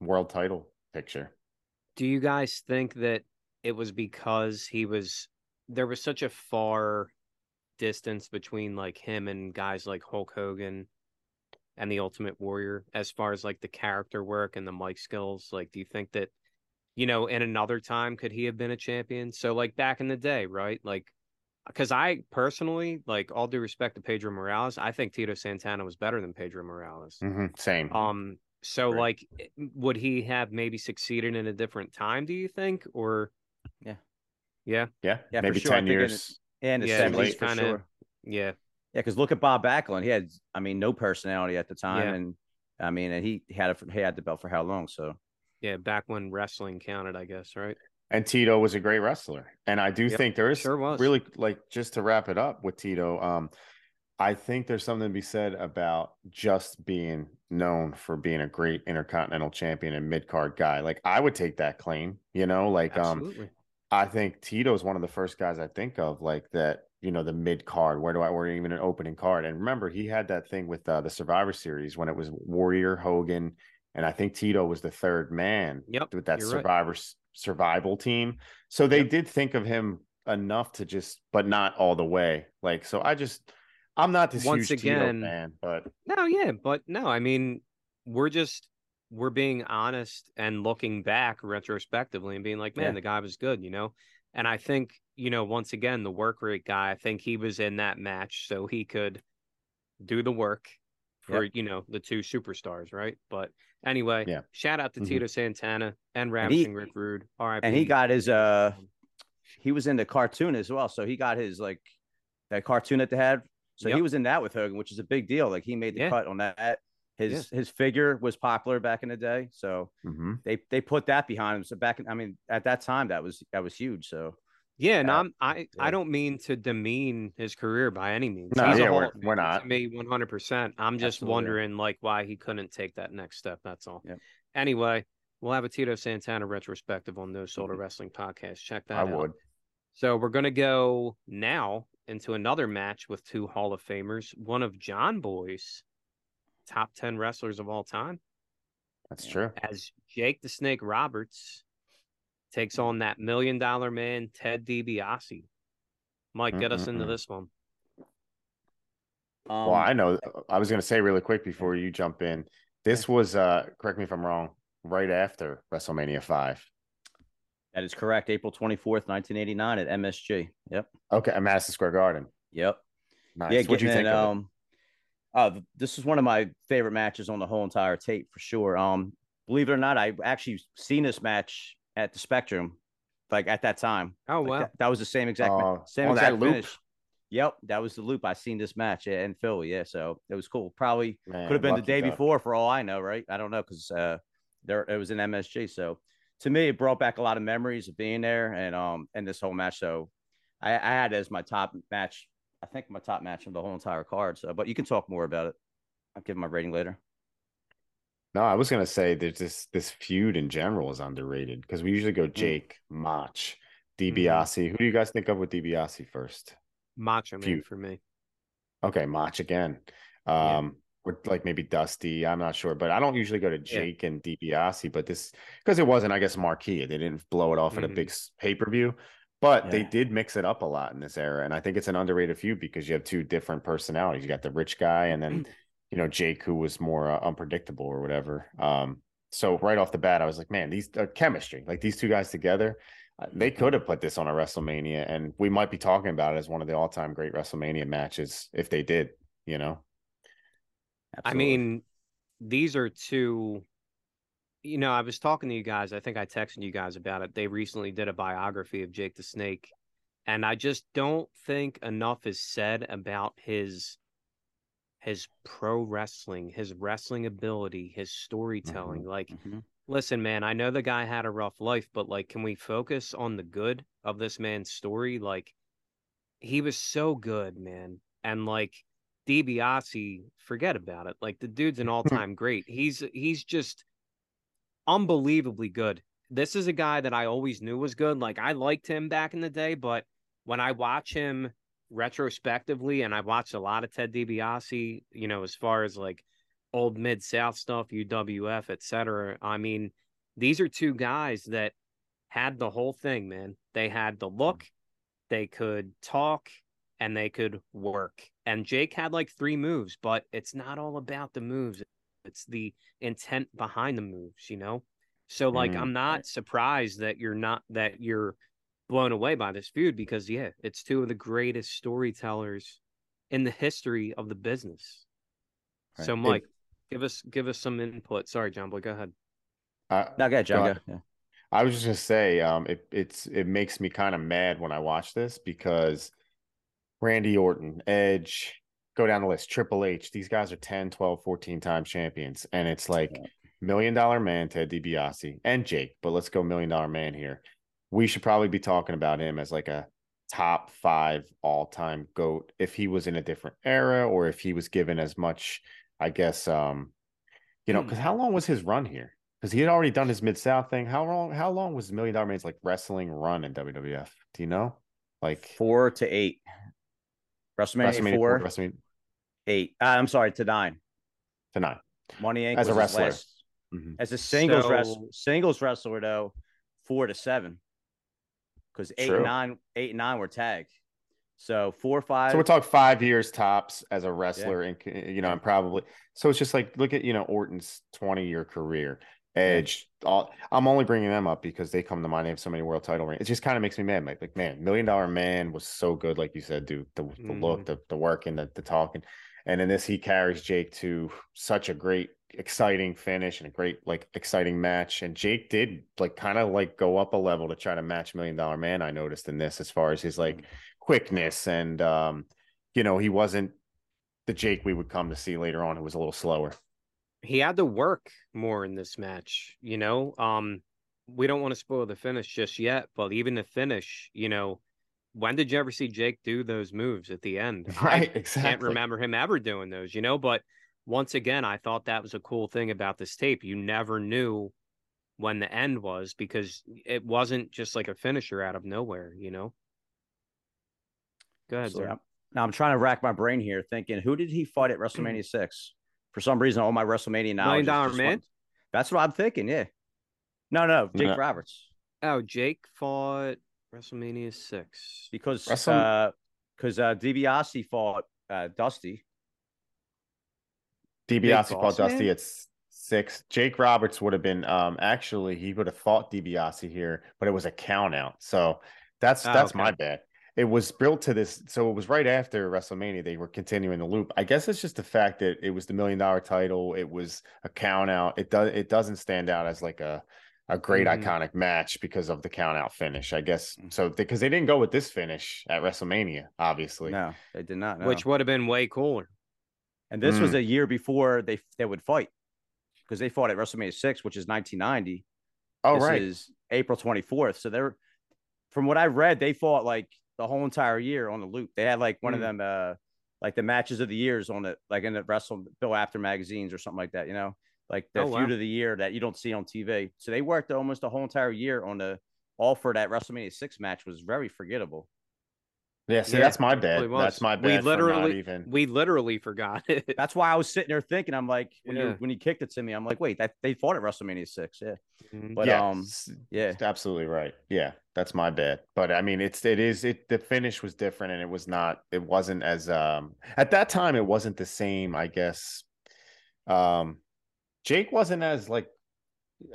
C: world title picture.
A: Do you guys think that it was because he was there was such a far distance between like him and guys like Hulk Hogan and the Ultimate Warrior as far as like the character work and the mic skills? Like, do you think that you know in another time could he have been a champion? So like back in the day, right? Like, because I personally like all due respect to Pedro Morales, I think Tito Santana was better than Pedro Morales.
C: Mhm, Same.
A: Um, so
B: Right.
A: like, would he have maybe succeeded in a different time? Do you think, or
B: Yeah.
A: yeah,
C: yeah,
B: yeah,
C: maybe
B: sure. I
C: 10
B: think in
C: years.
B: And the
A: Yeah,
B: for
A: kinda-
B: sure.
A: yeah,
B: Yeah, because look at Bob Backlund. He had, I mean, no personality at the time,
A: Yeah.
B: and I mean, and he had a, he had the belt for how long? So
A: yeah? Back when wrestling counted, I guess, right?
C: And Tito was a great wrestler. And I do
A: Yep,
C: think there is
A: sure was.
C: really like just to wrap it up with Tito, um, I think there's something to be said about just being known for being a great intercontinental champion and mid card guy. Like I would take that claim, you know, like um I think Tito is one of the first guys I think of like that, you know, the mid card. Where do I, or even an opening card? And remember, he had that thing with uh, the Survivor Series when it was Warrior, Hogan, and I think Tito was the third man
A: Yep,
C: with that
A: you're right.
C: Survivor survival team. So they
A: Yep.
C: did think of him enough to just, but not all the way. Like, so I just, I'm not this
A: Once
C: huge
A: again-
C: Tito fan, but
A: No, yeah, but no, I mean, we're just we're being honest and looking back retrospectively and being like, man,
B: Yeah.
A: the guy was good, you know. And I think you know, once again, the work rate guy. I think he was in that match so he could do the work for you know the two superstars, right? But anyway,
C: Yeah.
A: shout out to
B: Mhm.
A: Tito Santana and
B: And
A: Ravishing Rick Rude. All right,
B: and he got his uh he was in the cartoon as well. So he got his like that cartoon that they had. So he was in that with Hogan, which is a big deal. Like he made the
A: Yeah.
B: cut on that. His his figure was popular back in the day. So
C: hmm
B: they they put that behind him. So back in, I mean, at that time that was that was huge. So
A: Yeah, and
B: Uh,
A: I'm I
B: yeah.
A: I don't mean to demean his career by any means.
C: No,
A: He's
C: yeah, we're- we're not.
A: Me, 100. percent I'm just
B: Absolutely.
A: wondering like why he couldn't take that next step. That's all.
B: Yep.
A: Anyway, we'll have a Tito Santana retrospective on No Sold
B: Mm-hmm.
A: Wrestling podcast. Check that
C: I
A: out.
C: would.
A: So we're gonna go now into another match with two Hall of Famers. One of John Boy's top 10 wrestlers of all time,
C: That's true.
A: as Jake the Snake Roberts takes on that million dollar man, Ted DiBiase. Mike, get us into this one.
B: um,
C: well, I know. I was going to say really quick before you jump in. This was, uh correct me if I'm wrong, right after WrestleMania five.
B: that is correct. April twenty fourth, nineteen eighty nine at MSG. Yep.
C: Okay, at Madison Square Garden.
B: Yep.
C: Nice.
B: Yeah,
C: What'd you think
B: in,
C: of it?
B: um, uh, this is one of my favorite matches on the whole entire tape for sure. Um, believe it or not, I actually seen this match at the Spectrum, like at that time.
A: Oh
B: Like,
A: wow.
B: that, that was the same exact, ma-
C: Oh,
B: same
C: on that
B: exact
C: loop?
B: finish. Yep, that was the loop. I seen this match yeah, in Philly. Yeah, so it was cool. Probably
C: Man,
B: could have been the day
C: duck.
B: before for all I know, right? I don't know because uh, there it was in MSG. So to me, it brought back a lot of memories of being there and um and this whole match. So I, I had it as my top match. I think my top match of the whole entire card. So, but you can talk more about it. I'll give my rating later.
C: No, I was gonna say there's this this feud in general is underrated because we usually go Jake, Mach, DiBiase. Who do you guys think of with DiBiase first?
A: Macho Man for me.
C: Okay, Mach again.
A: Yeah.
C: Um, or like maybe Dusty. I'm not sure, but I don't usually go to Jake and DiBiase. But this because it wasn't, I guess, marquee. They didn't blow it off at a
A: Mhm.
C: big pay per view, but they did mix it up a lot in this era, and I think it's an underrated feud because you have two different personalities. You got the rich guy, and then you know Jake, who was more uh, unpredictable or whatever. Um, so right off the bat, I was like, man, these uh, chemistry, like these two guys together, uh, they could have put this on a WrestleMania, and we might be talking about it as one of the all-time great WrestleMania matches if they did. You know,
A: I mean, these are two. You know, I was talking to you guys. I think I texted you guys about it. They recently did a biography of Jake the Snake, and I just don't think enough is said about his his pro wrestling, his wrestling ability, his storytelling. Like,
B: Mhm.
A: listen, man, I know the guy had a rough life, but like, can we focus on the good of this man's story? Like, he was so good, man. And like DiBiase, forget about it. Like the dude's an all-time great. He's he's just unbelievably good. This is a guy that I always knew was good. Like I liked him back in the day, but when I watch him retrospectively, and I've watched a lot of Ted DiBiase, you know, as far as like old mid South stuff, UWF, etc. I mean, these are two guys that had the whole thing, man. They had the look, they could talk, and they could work. And Jake had like three moves, but it's not all about the moves. It's the intent behind the moves, you know? So like
C: Mm.
A: I'm not surprised that you're not that you're blown away by this feud because yeah, it's two of the greatest storytellers in the history of the business. So
B: Right.
A: Mike, give us give us some input. Sorry, John Boy, go ahead.
C: uh,
B: No, go ahead, John.
C: Go
B: Go. Yeah.
C: I was just gonna say, um, it it's it makes me kind of mad when I watch this because Randy Orton, Edge, go down the list, Triple H, these guys are 10, 12, 14 time champions. And it's like
B: Yeah.
C: million dollar man, Ted DiBiase, and Jake, but let's go million dollar man here. We should probably be talking about him as like a top five all time GOAT if he was in a different era or if he was given as much, I guess, um, you know,
B: Hmm.
C: because how long was his run here? Because he had already done his mid south thing. How long? How long was Million Dollar Man's like wrestling run in WWF? Do you know? Like
B: Four to eight. WrestleMania,
C: WrestleMania
B: four,
C: four, WrestleMania
B: eight. Uh, I'm sorry, to nine.
C: to nine.
B: Money Inc.
C: As a wrestler.
B: last-
C: Mhm.
B: As a singles
A: So-
B: wrestler, singles wrestler though, four to seven. Because eight
C: True.
B: and nine, eight and nine were tagged. So four, or five.
C: So we're talking five years tops as a wrestler, and you know, and probably so it's just like look at you know Orton's twenty year career, Edge. All I'm only bringing them up because they come to mind. They have so many world title rings. It just kind of makes me mad. Like, like man, Million Dollar Man was so good, like you said, dude. The, the look,
A: Mhm.
C: the the work, and the the talking. And in this, he carries Jake to such a great, exciting finish and a great, like, exciting match. And Jake did like kind of like go up a level to try to match Million Dollar Man. I noticed in this, as far as his like quickness and, um, you know, he wasn't the Jake we would come to see later on. It was a little slower.
A: He had to work more in this match, you know. Um, we don't want to spoil the finish just yet, but even the finish, you know, when did you ever see Jake do those moves at the end?
C: Right,
A: I
C: exactly.
A: can't remember him ever doing those, you know. But once again, I thought that was a cool thing about this tape. You never knew when the end was because it wasn't just like a finisher out of nowhere, you know. Go ahead,
B: So,
A: sir.
B: yeah. Now I'm trying to rack my brain here, thinking who did he fight at WrestleMania six? For some reason, all my WrestleMania knowledge.
A: Million
B: is
A: Dollar Man?
B: one- That's what I'm thinking. Yeah. No, no, Jake
C: No.
B: Roberts,
A: Oh, Jake fought WrestleMania six.
B: because
C: Wrestle-
B: uh, because uh, DiBiase fought uh, Dusty.
C: DiBiase fought Dusty
A: Man?
C: at s- six. Jake Roberts would have been um actually he would have fought DiBiase here, but it was a count out. So that's
A: Ah,
C: that's
A: okay.
C: my bad. It was built to this, so it was right after WrestleMania. They were continuing the loop. I guess it's just the fact that it was the million dollar title. It was a count out. It does it doesn't stand out as like a a great
A: Mhm.
C: iconic match because of the count out finish. I guess
B: Mhm.
C: so because they didn't go with this finish at WrestleMania, obviously.
B: No, they did not. No.
A: Which would have been way cooler.
B: and this
C: Mm.
B: was a year before they they would fight because they fought at WrestleMania six, which is 1990.
C: oh
B: this
C: right,
B: is April 24th. So they're from what I read, they fought like the whole entire year on the loop. They had like one of
A: Mm.
B: them uh like the matches of the years on it, like in the Wrestle Bill After magazines or something like that, you know, like the
A: Oh, wow.
B: feud of the year that you don't see on TV. So they worked almost the whole entire year on the all for that WrestleMania six match was very forgettable.
C: yeah. See,
A: Yeah,
C: that's my
A: it
C: bad.
A: really.
C: That's my
A: We
C: bad. for not
A: literally-
C: even.
A: We literally forgot it.
B: That's why I was sitting there thinking, I'm like, when you when you kicked it to me, I'm like, wait, that they fought at WrestleMania six, yeah,
A: Mhm.
B: but
C: yeah,
B: um, yeah,
C: absolutely right. Yeah, that's my bad. But I mean, it's it is it the finish was different, and it was not. It wasn't as um at that time. It wasn't the same. I guess. Um, Jake wasn't as like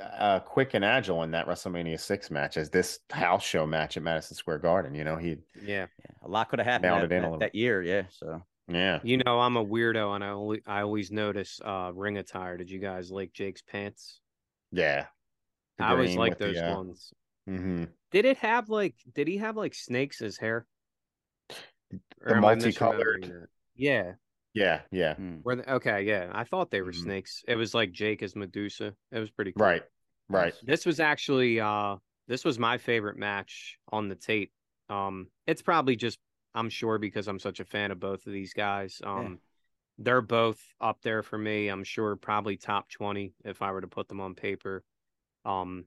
C: uh quick and agile in that WrestleMania six match as this house show match at Madison Square Garden. You know, he
A: Yeah.
B: yeah, a lot could have happened that,
C: in
B: that,
C: little.
B: that year, yeah. So
C: yeah.
A: You know, I'm a weirdo and I only I always notice uh ring attire. Did you guys like Jake's pants?
C: Yeah.
A: I always like
C: with the,
A: those
C: uh,
A: ones.
C: mhm.
A: Did it have like did he have like snakes as hair?
C: The
A: am I
C: multicolored-
A: Yeah.
C: Yeah, yeah.
B: hmm.
A: Were they, okay, yeah. I thought they were
C: Mhm.
A: snakes. It was like Jake as Medusa. It was pretty cool.
C: Right. Right.
A: This was actually uh this was my favorite match on the tape. Um it's probably just I'm sure because I'm such a fan of both of these guys. Um they're both up there for me. I'm sure probably top 20 if I were to put them on paper. Um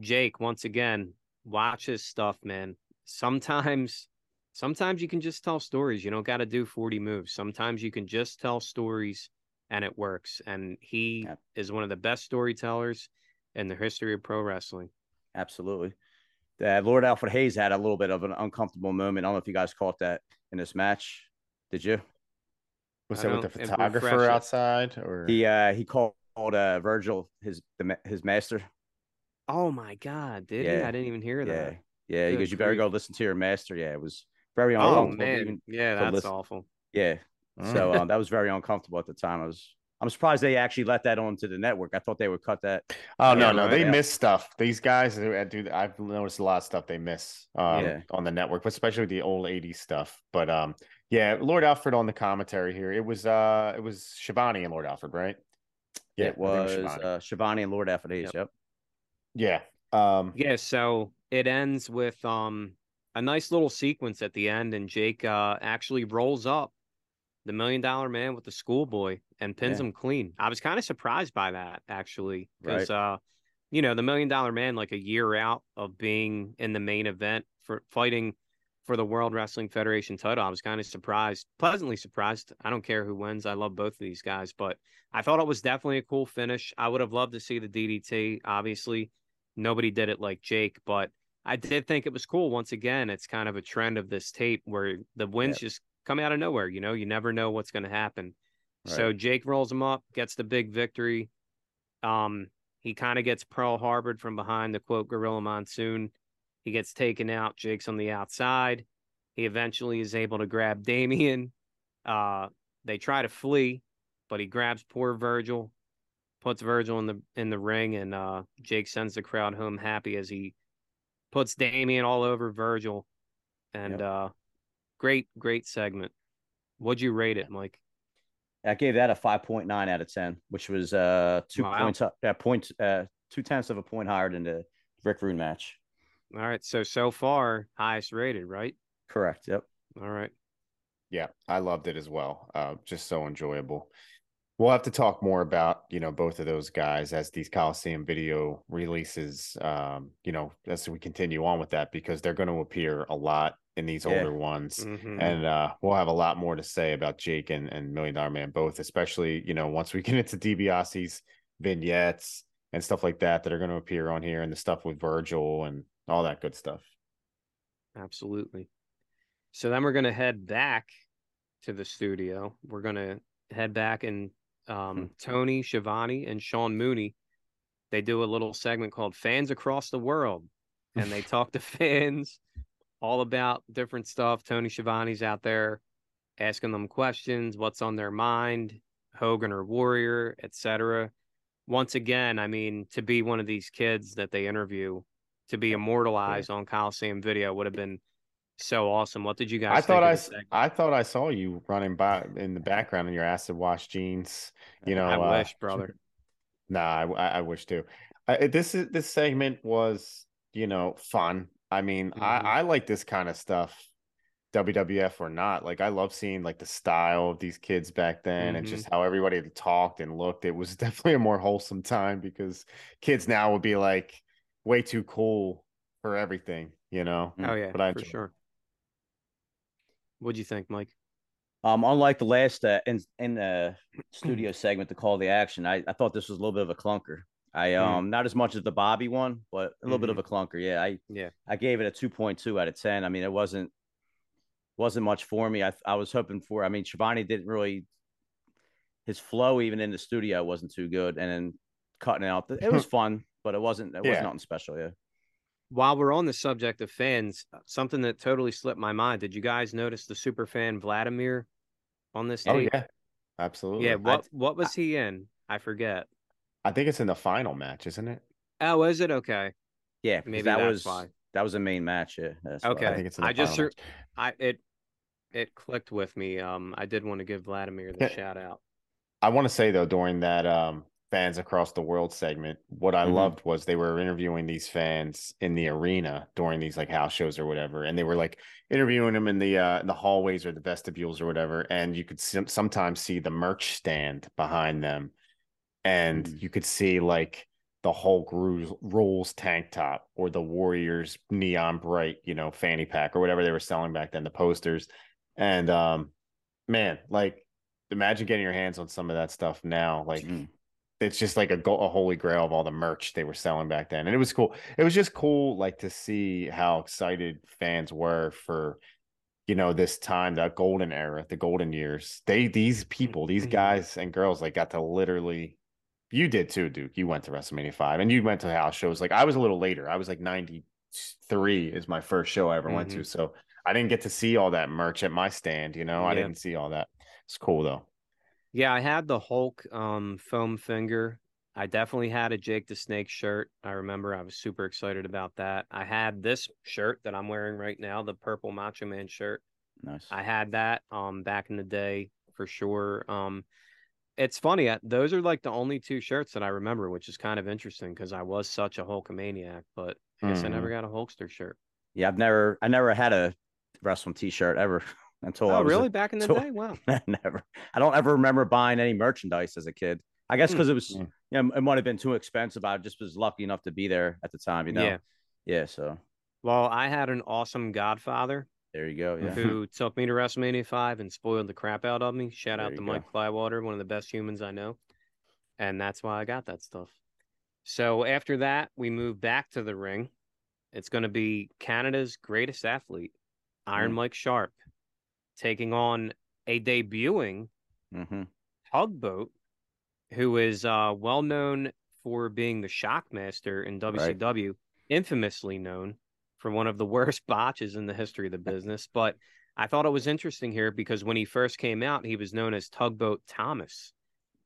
A: Jake, once again, watch his stuff, man. Sometimes sometimes you can just tell stories. You don't got to do 40 moves. Sometimes you can just tell stories and it works. And he
B: Yep.
A: is one of the best storytellers in the history of pro wrestling.
B: Absolutely. Uh, Lord Alfred Hayes had a little bit of an uncomfortable moment. I don't know if you guys caught that in this match. Did you?
C: Was
A: I
C: that with the photographer outside or
B: He uh he called uh Virgil his the, his master.
A: Oh my God, did he? I didn't even hear
B: Yeah.
A: that.
B: Yeah, he goes, You better go listen to your master. Yeah, it was very
A: Oh man,
B: even-
A: yeah,
B: to
A: that's
B: listen.
A: awful.
B: yeah.
C: Mm.
B: So um, that was very uncomfortable at the time. I was I'm surprised they actually let that onto the network. I thought they would cut that.
C: Oh no, no, they
B: Yeah.
C: miss stuff. These guys, uh, dude, I've noticed a lot of stuff they miss um,
B: Yeah.
C: on the network, but especially the old '80s stuff. But um, yeah, Lord Alfred on the commentary here. It was uh, it was Schiavone and Lord Alfred, right? Yeah,
B: it
C: I think
B: was
C: Schiavone.
B: uh, Schiavone and Lord Alfred Hayes. Yep.
C: yeah. Um,
A: Yeah, so it ends with um a nice little sequence at the end, and Jake uh actually rolls up the million dollar man with the schoolboy and pins
B: Yeah.
A: him clean. I was kind of surprised by that actually, because
B: Right.
A: uh you know the million dollar man like a year out of being in the main event for fighting for the World Wrestling Federation title. I was kind of surprised, pleasantly surprised. I don't care who wins. I love both of these guys, but I thought it was definitely a cool finish. I would have loved to see the DDT. Obviously, nobody did it like Jake, but I did think it was cool. Once again, it's kind of a trend of this tape where the wins just come out of nowhere. You know, you never know what's going to happen. So Jake rolls him up, gets the big victory. Um, he kind of gets Pearl Harbored from behind the quote Gorilla Monsoon. He gets taken out. Jake's on the outside. He eventually is able to grab Damien. Uh, they try to flee, but he grabs poor Virgil, puts Virgil in the in the ring, and uh, Jake sends the crowd home happy as he puts Damien all over Virgil. And
B: Yep.
A: uh, great, great segment. What'd you rate it, Mike?
B: I gave that a five point nine out of ten, which was uh two
A: Wow.
B: points up, uh, point uh two tenths of a point higher than the Rick Rude match.
A: All right, so so far highest rated, right?
B: Correct. Yep.
A: All right.
C: Yeah, I loved it as well. Uh, just so enjoyable. We'll have to talk more about you know both of those guys as these Coliseum video releases. Um, you know, as we continue on with that because they're going to appear a lot in these
B: Yeah.
C: older ones,
A: Mhm.
C: and uh, we'll have a lot more to say about Jake and, and Million Dollar Man both, especially you know once we get into DiBiase's vignettes and stuff like that that are going to appear on here, and the stuff with Virgil and all that good stuff.
A: Absolutely. So then we're going to head back to the studio. We're going to head back and um, Tony Schiavone and Sean Mooney, they do a little segment called Fans Across the World. And they talk to fans all about different stuff. Tony Schiavone's out there asking them questions, what's on their mind, Hogan or Warrior, etc. Once again, I mean, to be one of these kids that they interview, to be immortalized on Coliseum video would have been so awesome. What did you guys
C: I
A: think
C: thought I,
A: this
C: s-
A: segment?
C: I thought I saw you running by in the background in your acid wash jeans. You know,
A: I
C: uh,
A: wish, brother.
C: Nah, I, I wish too. I, this is this segment was you know fun. I mean,
A: Mhm.
C: I I like this kind of stuff, WWF or not. Like I love seeing like the style of these kids back then and
A: Mhm.
C: just how everybody talked and looked. It was definitely a more wholesome time because kids now would be like way too cool for everything, you know.
A: Oh yeah,
C: But I
A: for
C: enjoyed
A: sure. What'd you think, Mike?
B: Um, unlike the last uh, in in the studio segment, the call the action, I, I thought this was a little bit of a clunker. I
A: Mm.
B: um not as much as the Bobby one, but a little bit of a clunker. Yeah, I
A: Yeah.
B: I gave it a two point two out of ten. I mean, it wasn't wasn't much for me. I I was hoping for. I mean, Schiavone didn't really his flow even in the studio wasn't too good, and then cutting out. It was fun, but it wasn't. It was nothing special. Yeah.
A: While we're on the subject of fans, something that totally slipped my mind. Did you guys notice the super fan Vladimir on this
C: Oh
A: tape?
C: yeah, absolutely.
A: Yeah,
C: I-
A: what what was he in? I forget.
C: I think it's in the final match, isn't it?
A: Oh, is it okay?
B: Yeah, 'cause
A: Maybe
B: that was
A: why.
B: that was a main match. Yeah. that's.
A: Okay.
C: I think it's in the
A: I just
C: final
A: ser- I it it clicked with me. Um, I did want to give Vladimir the shout out.
C: I want to say though, during that um fans across the world segment, what I
B: Mhm.
C: loved was they were interviewing these fans in the arena during these like house shows or whatever, and they were like interviewing them in the uh in the hallways or the vestibules or whatever, and you could sim- sometimes see the merch stand behind them, and
B: Mm.
C: you could see like the Hulk rules, rules tank top or the Warriors neon bright, you know, fanny pack or whatever they were selling back then, the posters, and um, man, like imagine getting your hands on some of that stuff now, like
B: Mm.
C: It's just like a, a holy grail of all the merch they were selling back then and it was cool. It was just cool like to see how excited fans were for you know this time that golden era the golden years. They these people these
A: Mhm.
C: guys and girls like got to literally you did too duke. You went to wrestlemania 5 and you went to house shows. Like i was a little later. I was like 93 is my first show i ever went to so i didn't get to see all that merch at my stand you know? I didn't see all that. It's cool though
A: Yeah, I had the Hulk um foam finger. I definitely had a Jake the Snake shirt. I remember I was super excited about that. I had this shirt that I'm wearing right now, the purple Macho Man shirt.
B: Nice.
A: I had that um back in the day for sure. Um it's funny, uh, those are like the only two shirts that I remember, which is kind of interesting because I was such a Hulkamaniac, but I guess I never got a Hulkster shirt.
B: yeah, I've never I never had a wrestling T-shirt ever until I
A: Oh,
B: was a-
A: really? Back in the day? Wow.
B: never. I don't ever remember buying any merchandise as a kid. I guess because it was,
C: Mm.
B: yeah, it might have been too expensive. I just was lucky enough to be there at the time, you know.
A: Yeah.
B: Yeah. So
A: Well, I had an awesome godfather
B: there you go. Yeah.
A: who took me to WrestleMania 5 and spoiled the crap out of me. Shout
C: There
A: out to
C: you
A: Mike Flywater, one of the best humans I know. And that's why I got that stuff. So after that, we move back to the ring. It's going to be Canada's greatest athlete, Iron
B: Mm.
A: Mike Sharpe, taking on a debuting
B: hmm
A: tugboat who is uh, well known for being the Shockmaster in WCW, infamously known for one of the worst botches in the history of the business. But I thought it was interesting here because when he first came out, he was known as Tugboat Thomas,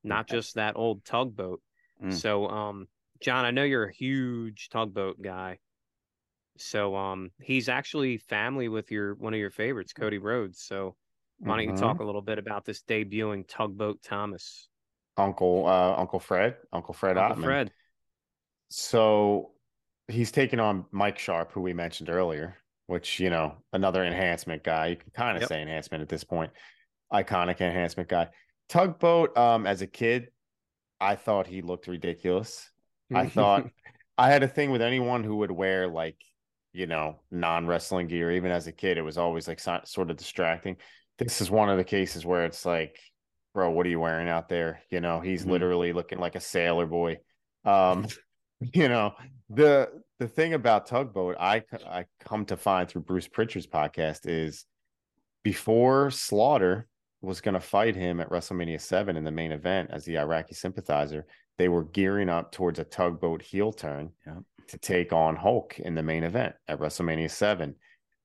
A: not
B: Okay.
A: just that old tugboat.
B: Mm.
A: So, um, John, I know you're a huge tugboat guy. So, um, he's actually family with your one of your favorites, Cody Rhodes. So, why don't you
C: Mhm.
A: talk a little bit about this debuting Tugboat Thomas?
C: Uncle uh Uncle Fred, Uncle Fred
A: Uncle
C: Ottman.
A: Fred.
C: So he's taking on Mike Sharpe, who we mentioned earlier, which, you know, another enhancement guy. You can kind of
A: Yep.
C: say enhancement at this point. Iconic enhancement guy. Tugboat, um, as a kid, I thought he looked ridiculous. I thought I had a thing with anyone who would wear like, you know, non wrestling gear. Even as a kid, it was always like so- sort of distracting. This is one of the cases where it's like, bro, what are you wearing out there? You know, he's
B: Mhm.
C: literally looking like a sailor boy. Um, you know, the the thing about tugboat, I I come to find through Bruce Pritchard's podcast is before Slaughter was going to fight him at WrestleMania 7 in the main event as the Iraqi sympathizer, they were gearing up towards a tugboat heel turn
B: Yeah.
C: To take on Hulk in the main event at WrestleMania 7.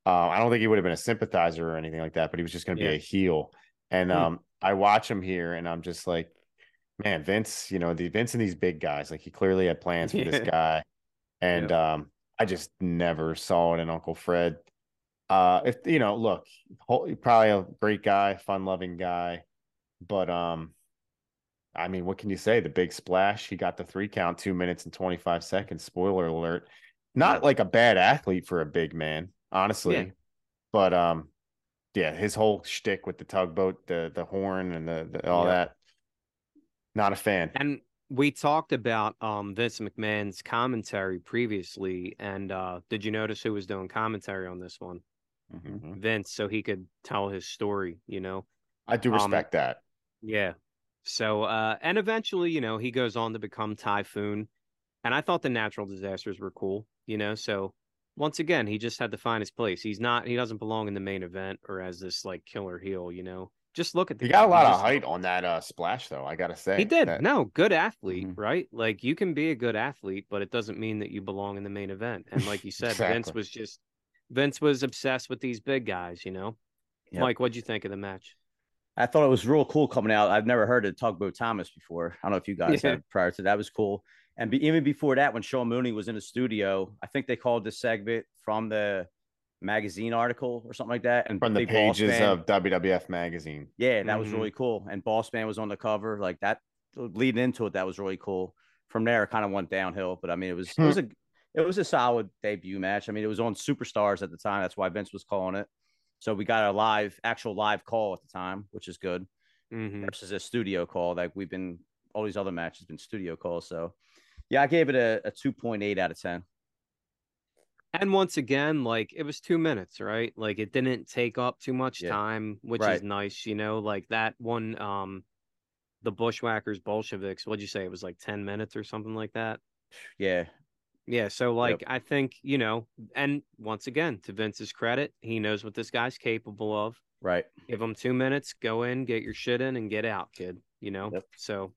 C: Uh, I don't think he would have been a sympathizer or anything like that, but he was just going to
A: Yeah.
C: be a heel. And
A: Hmm.
C: um, I watch him here and I'm just like, man, Vince, you know, the Vince and these big guys, like he clearly had plans for this guy. And um, I just never saw it in Uncle Fred. Uh, if you know, look, probably a great guy, fun-loving guy, but um, I mean, what can you say? The big splash, he got the three count, two minutes and 25 seconds. Spoiler alert. Not like a bad athlete for a big man, honestly.
A: Yeah.
C: But um, yeah, his whole shtick with the tugboat, the the horn and the, the all
A: Yeah.
C: that. Not a fan.
A: And we talked about um Vince McMahon's commentary previously, and uh did you notice who was doing commentary on this one?
B: Mhm.
A: Vince, so he could tell his story, you know.
C: I do
A: Um,
C: respect that.
A: Yeah. So uh and eventually, you know, he goes on to become Typhoon. And I thought the natural disasters were cool, you know. So once again, he just had to find his place. He's not he doesn't belong in the main event or as this like killer heel, you know. Just look at the
C: He got a
A: guy.
C: lot of
A: just-
C: height on that uh splash, though. I gotta say
A: He did.
C: That-
A: No, good athlete,
B: Mhm.
A: right? Like you can be a good athlete, but it doesn't mean that you belong in the main event. And like you said, Vince was just Vince was obsessed with these big guys, you know.
B: Yep.
A: Mike, what'd you think of the match?
B: I thought it was real cool coming out. I've never heard of Tugboat Thomas before. I don't know if you guys
A: Yeah.
B: had prior to that. Was cool. And be, even before that, when Sean Mooney was in the studio, I think they called this segment from the magazine article or something like that. And
C: from the pages
B: Man-
C: of WWF magazine.
B: yeah, that was
A: Mhm.
B: really cool. And Boss Man was on the cover, like that. Leading into it, that was really cool. From there, it kind of went downhill. But I mean, it was it was a it was a solid debut match. I mean, it was on Superstars at the time. That's why Vince was calling it. So we got a live, actual live call at the time, which is good
A: hmm
B: versus a studio call. Like we've been all these other matches been studio calls. So yeah, I gave it a, a two point eight out of ten.
A: And once again, like it was two minutes, right? Like it didn't take up too much
B: Yeah.
A: time, which is nice, you know. Like that one, um, the Bushwhackers Bolsheviks. What'd you say? It was like ten minutes or something like that.
B: Yeah,
A: Yeah, so like I think, you know, and once again, to Vince's credit, he knows what this guy's capable of.
B: right.
A: Give him two minutes, go in, get your shit in, and get out, kid. You know?
B: Yep.
A: So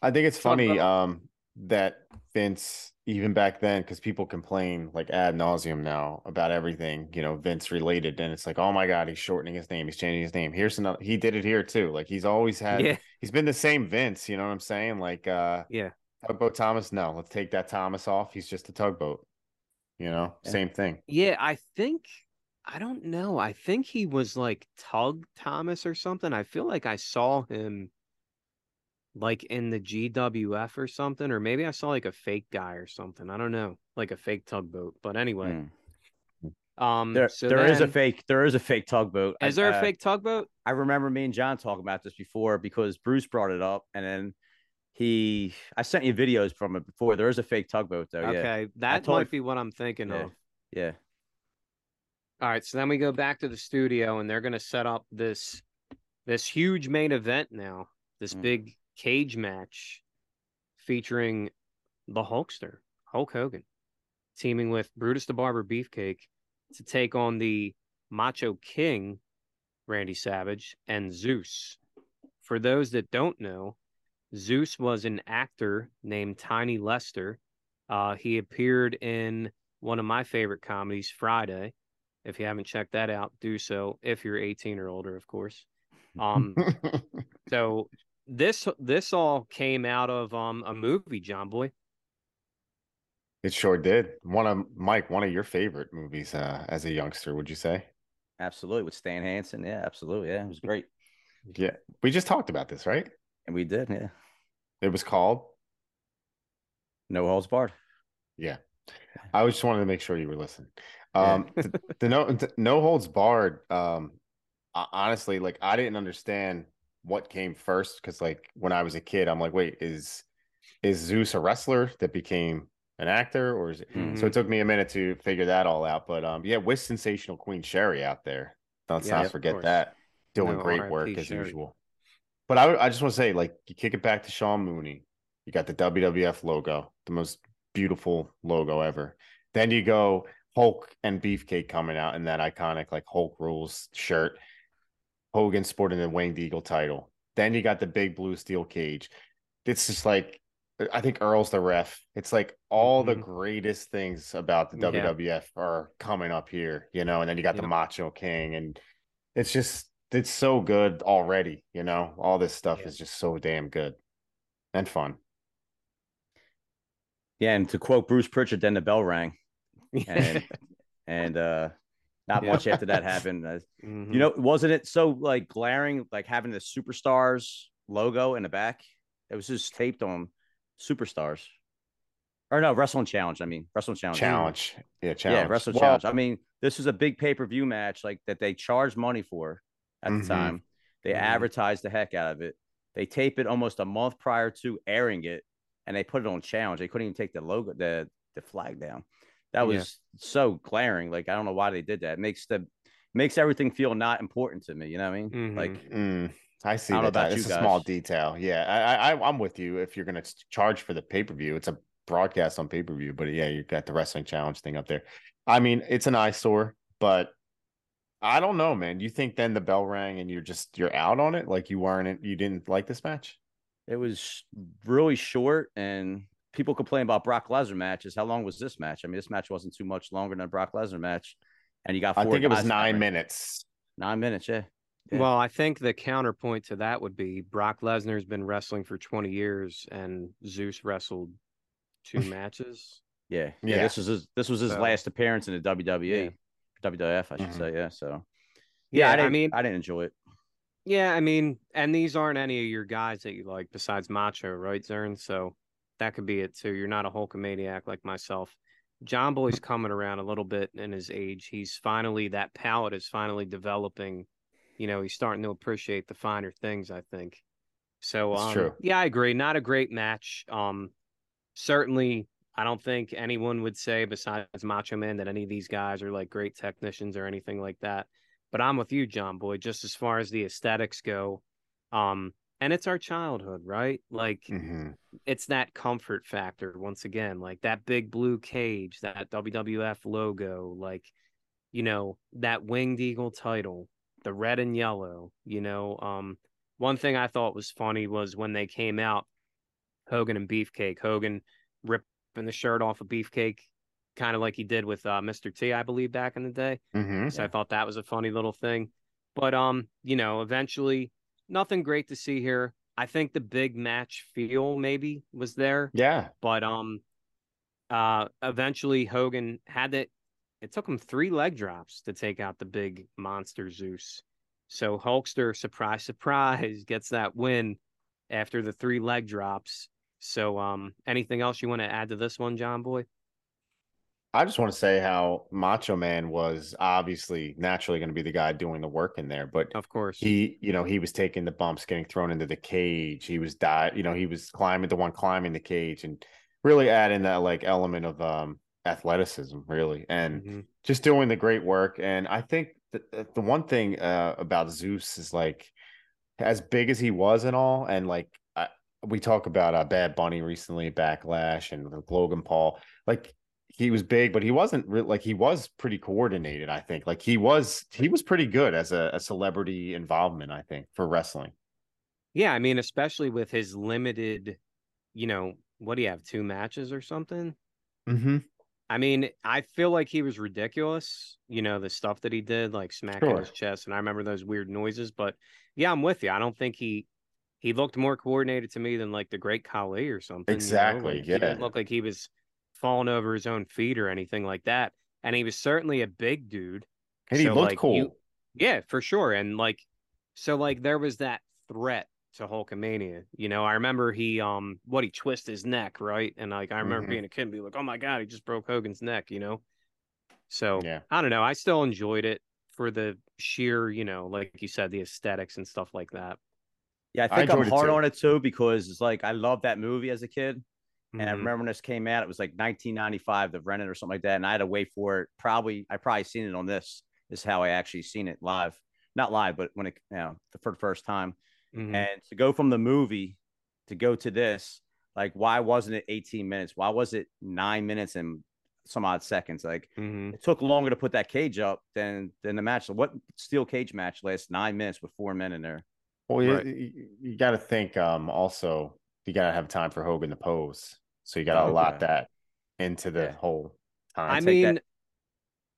C: I think it's funny um that Vince even back then because people complain like ad nauseum now about everything you know Vince related and it's like oh my god he's shortening his name he's changing his name here's another he did it here too like he's always had
A: yeah,
C: he's been the same Vince you know what I'm saying like uh
A: yeah.
C: Tugboat Thomas no let's take that Thomas off he's just a tugboat you know
B: Yeah.
C: same thing
A: Yeah, I think I don't know. I think he was like Tug Thomas or something. I feel like I saw him like in the GWF or something, or maybe I saw like a fake guy or something. I don't know, like a fake tugboat. But anyway,
B: Mm.
A: um,
B: There,
A: so
B: there is a fake. There is a fake tugboat.
A: Is
B: I-
A: there a
B: uh,
A: fake tugboat?
B: I remember me and John talking about this before because Bruce brought it up, and then he. I sent you videos from it before. There is a fake tugboat though. Yeah,
A: Okay, that
B: totally-
A: might be what I'm thinking
B: Yeah.
A: of.
B: yeah.
A: All right, so then we go back to the studio and they're going to set up this this huge main event now. This
B: Mm.
A: big cage match featuring the Hulkster, Hulk Hogan, teaming with Brutus the Barber Beefcake to take on the Macho King, Randy Savage, and Zeus. For those that don't know, Zeus was an actor named Tiny Lister. Uh, he appeared in one of my favorite comedies, Friday. If you haven't checked that out, do so. If you're 18 or older, of course. Um, so this this all came out of um a movie, John Boy.
C: it sure did. One of Mike, one of your favorite movies uh, as a youngster, would you say?
B: Absolutely. With Stan Hansen. Yeah, absolutely. Yeah, it was great.
C: Yeah, we just talked about this, right?
B: And we did. Yeah.
C: It was called.
B: No holds barred.
C: Yeah, I just wanted to make sure you were listening.
B: Yeah.
C: Um, the, the no the no holds barred. Um, ho- honestly, like I didn't understand what came first because, like, when I was a kid, I'm like, wait, is is Zeus a wrestler that became an actor, or is it?
B: Mhm.
C: So it took me a minute to figure that all out. But um, yeah, with sensational Queen Sherry out there, let's
A: Yeah,
C: not forget that doing
A: No,
C: great work as
A: Sherry.
C: usual. But I, I just want to say, like, you kick it back to Sean Mooney. You got the WWF logo, the most beautiful logo ever. Then you go Hulk and Beefcake coming out in that iconic like Hulk rules shirt. Hogan sporting the Winged Eagle title. Then you got the big blue steel cage. It's just like I think Earl's the ref. It's like all the
A: Mhm.
C: greatest things about the
A: Yeah.
C: WWF are coming up here, you know. And then you got the Macho King, and it's just it's so good already. You know, all this stuff
A: Yeah.
C: is just so damn good and fun.
B: Yeah. And to quote Bruce Pritchard, then the bell rang. And and uh not
A: Yeah.
B: much after that happened. Uh,
A: Mhm.
B: You know, wasn't it so like glaring, like having the superstars logo in the back? It was just taped on superstars. Or no, wrestling challenge. I mean, wrestling challenge.
C: challenge, yeah, challenge.
B: Yeah, wrestling
C: Well,
B: challenge. I mean, this was a big pay per view match, like that they charged money for at
C: Mhm.
B: the time. They
A: Mhm.
B: advertised the heck out of it. They tape it almost a month prior to airing it, and they put it on challenge. They couldn't even take the logo, the the flag down. That
A: Yeah.
B: was so glaring. Like I don't know why they did that. It makes the makes everything feel not important to me. You know what I mean?
A: Mhm.
B: Like
C: Mm, I see
B: I
C: that. It's
B: you
C: a small detail. Yeah, I, I, I'm with you. If you're going to charge for the pay per view, it's a broadcast on pay per view. But yeah, you got the wrestling challenge thing up there. I mean, it's an eyesore, but I don't know, man. You think then the bell rang and you're just you're out on it? Like you weren't, you didn't like this match?
B: it was really short, and people complain about Brock Lesnar matches. How long was this match? I mean, this match wasn't too much longer than a Brock Lesnar match, and you got.
C: I
B: four
C: think it was nine
B: covering.
C: minutes.
B: Nine minutes, yeah. Yeah.
A: Well, I think the counterpoint to that would be Brock Lesnar's been wrestling for 20 years and Zeus wrestled two matches.
B: Yeah, yeah.
C: Yeah.
B: This was his, this was his
A: So-
B: last appearance in the WWE, WWF, I should
C: Mhm.
B: say. Yeah, so
A: Yeah,
B: I,
A: I
B: didn't,
A: mean-
B: I didn't enjoy it.
A: Yeah, I mean, and these aren't any of your guys that you like besides Macho, right, Zern? So that could be it too. You're not a Hulkamaniac like myself. John Boy's coming around a little bit in his age. He's finally that palate is finally developing. You know, he's starting to appreciate the finer things, I think. So um
C: true.
A: yeah, I agree. Not a great match. Um certainly I don't think anyone would say besides Macho Man that any of these guys are like great technicians or anything like that. But I'm with you, John Boy, just as far as the aesthetics go. Um, and it's our childhood, right? Like
C: hmm
A: it's that comfort factor once again, like that big blue cage, that WWF logo, like you know, that winged eagle title, the red and yellow, you know. Um, one thing I thought was funny was when they came out, Hogan and Beefcake, Hogan ripping the shirt off of Beefcake, kind of like he did with uh, Mr. T, I believe, back in the day.
C: hmm
A: So I thought that was a funny little thing. But um, you know, eventually nothing great to see here. I think the big match feel maybe was there,
C: Yeah.
A: but um uh eventually Hogan had it it took him three leg drops to take out the big monster Zeus. So Hulkster, surprise, surprise, gets that win after the three leg drops. So um anything else you want to add to this one, John Boy?
C: I just want to say how Macho Man was obviously naturally going to be the guy doing the work in there, but
A: Of course.
C: he, you know, he was taking the bumps, getting thrown into the cage. He was die, you know, he was climbing the one climbing the cage and really adding that like element of um athleticism, really, and
A: Mhm.
C: just doing the great work. And I think that the one thing uh, about Zeus is like as big as he was and all, and like we talk about uh, Bad Bunny recently, Backlash, and Logan Paul, like he was big, but he wasn't re- like he was pretty coordinated. I think like he was he was pretty good as a, a celebrity involvement. I think for wrestling.
A: Yeah, I mean, especially with his limited, you know, what do you have, two matches or something?
C: Mm-hmm.
A: I mean, I feel like he was ridiculous, you know, the stuff that he did, like smacking
C: Sure.
A: his chest. And I remember those weird noises. But yeah, I'm with you. I don't think he he looked more coordinated to me than like the great Khali or something. you know?
C: Exactly,
A: Like, He
C: yeah.
A: didn't look like he was falling over his own feet or anything like that. And he was certainly a big dude.
C: And he looked
A: like,
C: cool.
A: you- Yeah, for sure. And like, so like there was that threat to Hulkamania. You know, I remember he um what he twist his neck, right? And like I remember
C: Mhm.
A: being a kid and be like, oh my god, he just broke Hogan's neck, you know. So
C: Yeah.
A: I don't know. I still enjoyed it for the sheer, you know, like you said, the aesthetics and stuff like that.
B: Yeah, I
C: I
B: think I'm
C: enjoyed it
B: hard on it too because it's like I loved that movie as a kid. And I
A: Mhm.
B: remember when this came out, it was like 1995, the Rented or something like that. And I had to wait for it. Probably, I probably seen it on this. Is how I actually seen it live, not live, but when it, you know, for the first time.
A: Mhm.
B: And to go from the movie to go to this, like, why wasn't it 18 minutes? Why was it nine minutes and some odd seconds? Like,
A: Mhm.
B: it took longer to put that cage up than than the match. So what steel cage match lasts nine minutes with four men in there?
C: Well, you,
A: Right.
C: you, you got to think. Um, also, you got to have time for Hogan to pose, so you got to
B: Oh,
C: allot
B: okay.
C: that into the
B: Yeah.
C: whole time.
A: I
B: take
A: mean,
B: that-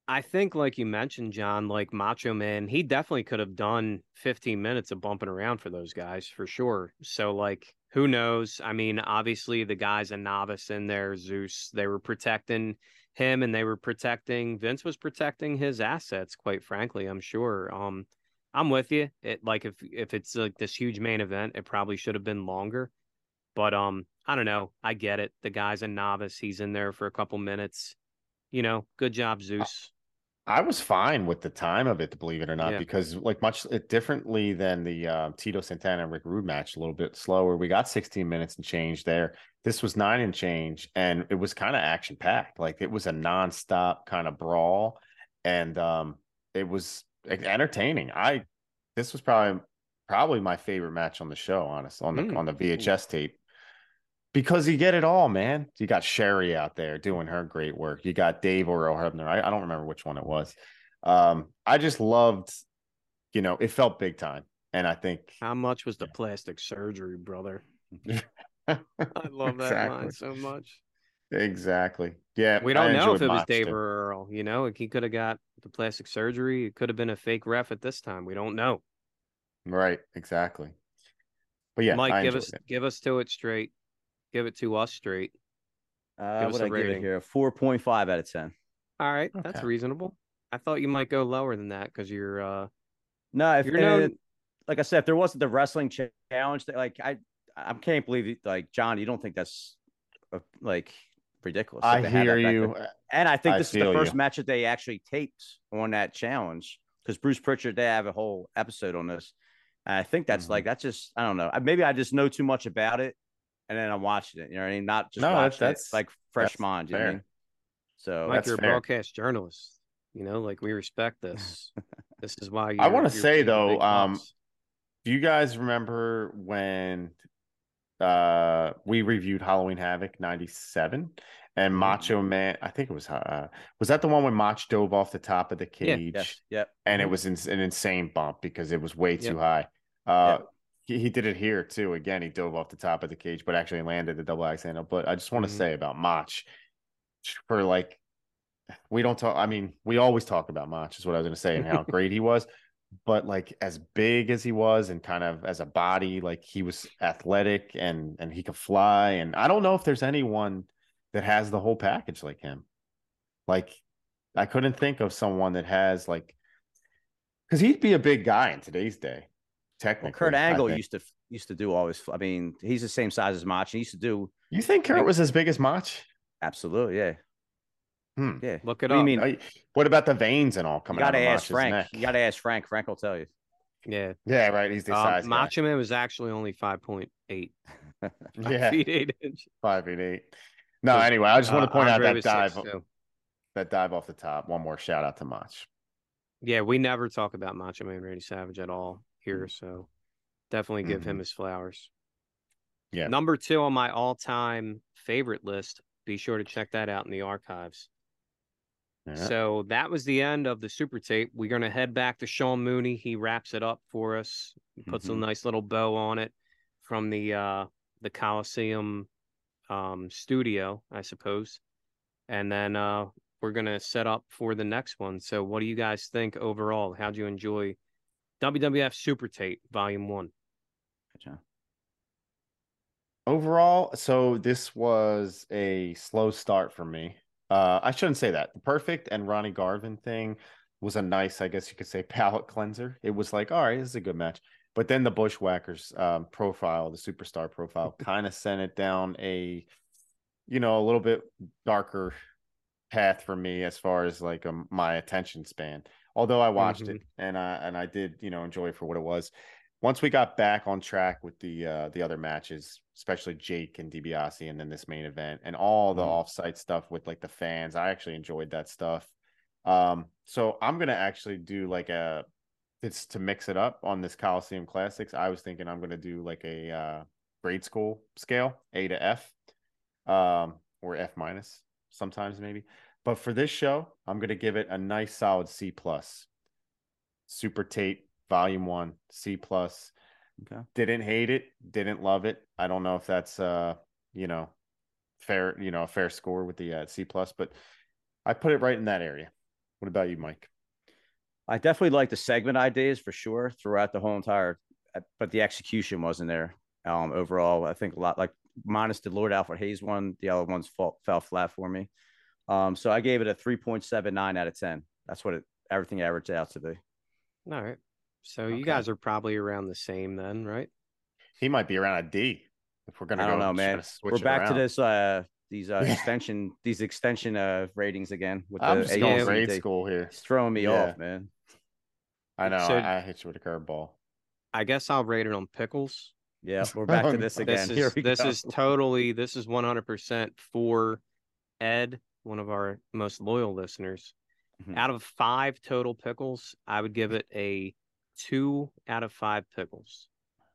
A: I think, like you mentioned, John, like Macho Man, he definitely could have done 15 minutes of bumping around for those guys for sure. So, like, who knows? I mean, obviously, the guy's a novice in there, Zeus. They were protecting him and they were protecting, Vince was protecting his assets, quite frankly, I'm sure. Um, I'm with you. It like if if it's like this huge main event, it probably should have been longer. But um, I don't know. I get it. The guy's a novice. He's in there for a couple minutes. You know, good job, Zeus.
C: I was fine with the time of it, believe it or not,
A: Yeah.
C: because like much differently than the uh, Tito Santana and Rick Rude match, a little bit slower. We got 16 minutes and change there. This was nine and change, and it was kind of action packed. Like it was a nonstop kind of brawl, and um, it was entertaining. I this was probably probably my favorite match on the show, honest on the
A: Mm.
C: on the VHS tape. Because you get it all, man. You got Sherry out there doing her great work. You got Dave or Hebner. I, I don't remember which one it was. Um, I just loved, you know, it felt big time. And I think
A: How much was the plastic surgery, brother? I love that
C: Exactly.
A: line so much.
C: Exactly. Yeah.
A: We don't know if it was Dave
C: too.
A: or Earl. You know, he could have got the plastic surgery. It could have been a fake ref at this time. We don't know.
C: Right, exactly. But yeah,
A: Mike,
C: I
A: give us
C: it.
A: give us to it straight. Give it to us straight.
B: Uh,
A: Give us
B: what
A: a
B: I give it
A: rating.
B: here? Four point five out of ten.
A: All right, that's reasonable. I thought you might go lower than that because you're uh
B: No, if
A: you're
B: and
A: known.
B: it- like I said, if there wasn't the wrestling challenge, that like I, I can't believe it, like John, you don't think that's like ridiculous.
C: I hear you.
B: then. and I think
C: I
B: this is the first
C: you.
B: match that they actually taped on that challenge because Bruce Pritchard they have a whole episode on this. And I think that's
C: Mhm.
B: like that's just I don't know. Maybe I just know too much about it, and then I'm watching it. You know what I mean? Not just
C: No, that's-
B: watching
C: that's-
B: it like fresh
C: that's
B: mind. You know I mean? So
C: like
A: you're a broadcast journalist. You know, like we respect this. this is why
C: I
A: you're-
C: wanna say, though, um. Do you guys remember when uh we reviewed Halloween Havoc 97 and
A: Mhm.
C: Macho Man I think it was uh was that the one when Mach dove off the top of the
A: Yeah.
C: cage
B: yeah. yep.
C: and
A: Mhm.
C: it was ins- an insane bump because it was way too high. Uh he, he did it here too. Again, he dove off the top of the cage, but actually landed the double axe handle. But I just want to
A: Mhm.
C: say about Mach for like we don't talk. I mean, we always talk about Mach, is what I was going to say, and how great he was. But like as big as he was, and kind of as a body, like he was athletic and and he could fly. And I don't know if there's anyone that has the whole package like him. Like I couldn't think of someone that has like because he'd be a big guy in today's day.
B: Well,
C: Technically,
B: Kurt Angle used to used to do always. I mean, he's the same size as Mach. He used to do
C: You think Kurt
B: Like-
C: was as big as Mach?
B: absolutely, yeah,
C: Hmm.
B: yeah.
A: Look it
B: What do you
A: up.
B: mean?
C: I- What about the veins and all coming
B: You
C: coming
B: gotta
C: out of
B: ask
C: Mach's
B: Frank.
C: neck?
B: You gotta ask Frank. Frank will tell you.
A: Yeah.
C: Yeah, right. He's the
A: Uh,
C: size guy.
A: Macho Man was actually only five point eight
C: Yeah,
A: feet eight inches.
C: five feet eight. No, anyway, I just want
A: Uh,
C: to point
A: Andre
C: out that
A: was
C: dive,
A: 6'2".
C: that dive off the top. One more shout out to Mach.
A: Yeah, we never talk about Macho Man Randy Savage at all here, so definitely give
C: Mm-hmm.
A: him his flowers.
C: Yeah.
A: Number two on my all-time favorite list. Be sure to check that out in the archives. So that was the end of the super tape. We're gonna head back to Sean Mooney. He wraps it up for us, puts
C: Mhm.
A: a nice little bow on it from the uh the Coliseum um studio, I suppose. and then uh, we're gonna set up for the next one. So, what do you guys think overall? How'd you enjoy WWF Super Tape Volume One?
B: Gotcha.
C: Overall, so this was a slow start for me. Uh, I shouldn't say that. The perfect and Ronnie Garvin thing was a nice, I guess you could say, palate cleanser. It was like, all right, this is a good match. But then the Bushwhackers um, profile, the superstar profile, kind of sent it down a, you know, a little bit darker path for me as far as like um, my attention span. Although I watched
A: Mhm.
C: it and I and I did, you know, enjoy it for what it was. Once we got back on track with the uh, the other matches, especially Jake and DiBiase, and then this main event and all the
B: Mhm.
C: offsite stuff with like the fans, I actually enjoyed that stuff. Um, so I'm gonna actually do like a it's to mix it up on this Coliseum Classics. I was thinking I'm gonna do like a uh, grade school scale, A to F, um, or F minus sometimes maybe. But for this show, I'm gonna give it a nice solid C plus. Super Tape Volume One, C plus.
B: Okay.
C: Didn't hate it, didn't love it. I don't know if that's uh, you know, fair, you know, a fair score with the uh, C plus, but I put it right in that area. What about you, Mike?
B: I definitely like the segment ideas for sure throughout the whole entire, uh, but the execution wasn't there. Um, overall, I think a lot like minus the Lord Alfred Hayes one, the other ones fall, fell flat for me. Um, so I gave it a three point seven nine out of ten. That's what it everything averaged out to be.
A: All right. So
B: Okay.
A: you guys are probably around the same then, right?
C: He might be around a D if we're gonna.
B: I don't
C: go
B: know, man. We're
C: it
B: back to this uh these uh extension these extension uh ratings again with
C: I'm
B: the
C: just going grade school here.
B: It's throwing me
C: Yeah.
B: off, man.
C: I know.
A: So-
C: I, I hit you with a curveball.
A: I guess I'll rate it on pickles.
B: Yeah, we're back to this again.
A: This
B: Here
A: is
B: we
A: this
B: go.
A: is totally this is 100% for Ed, one of our most loyal listeners.
B: Mhm.
A: Out of 5 total pickles, I would give it a 2 out of 5 pickles.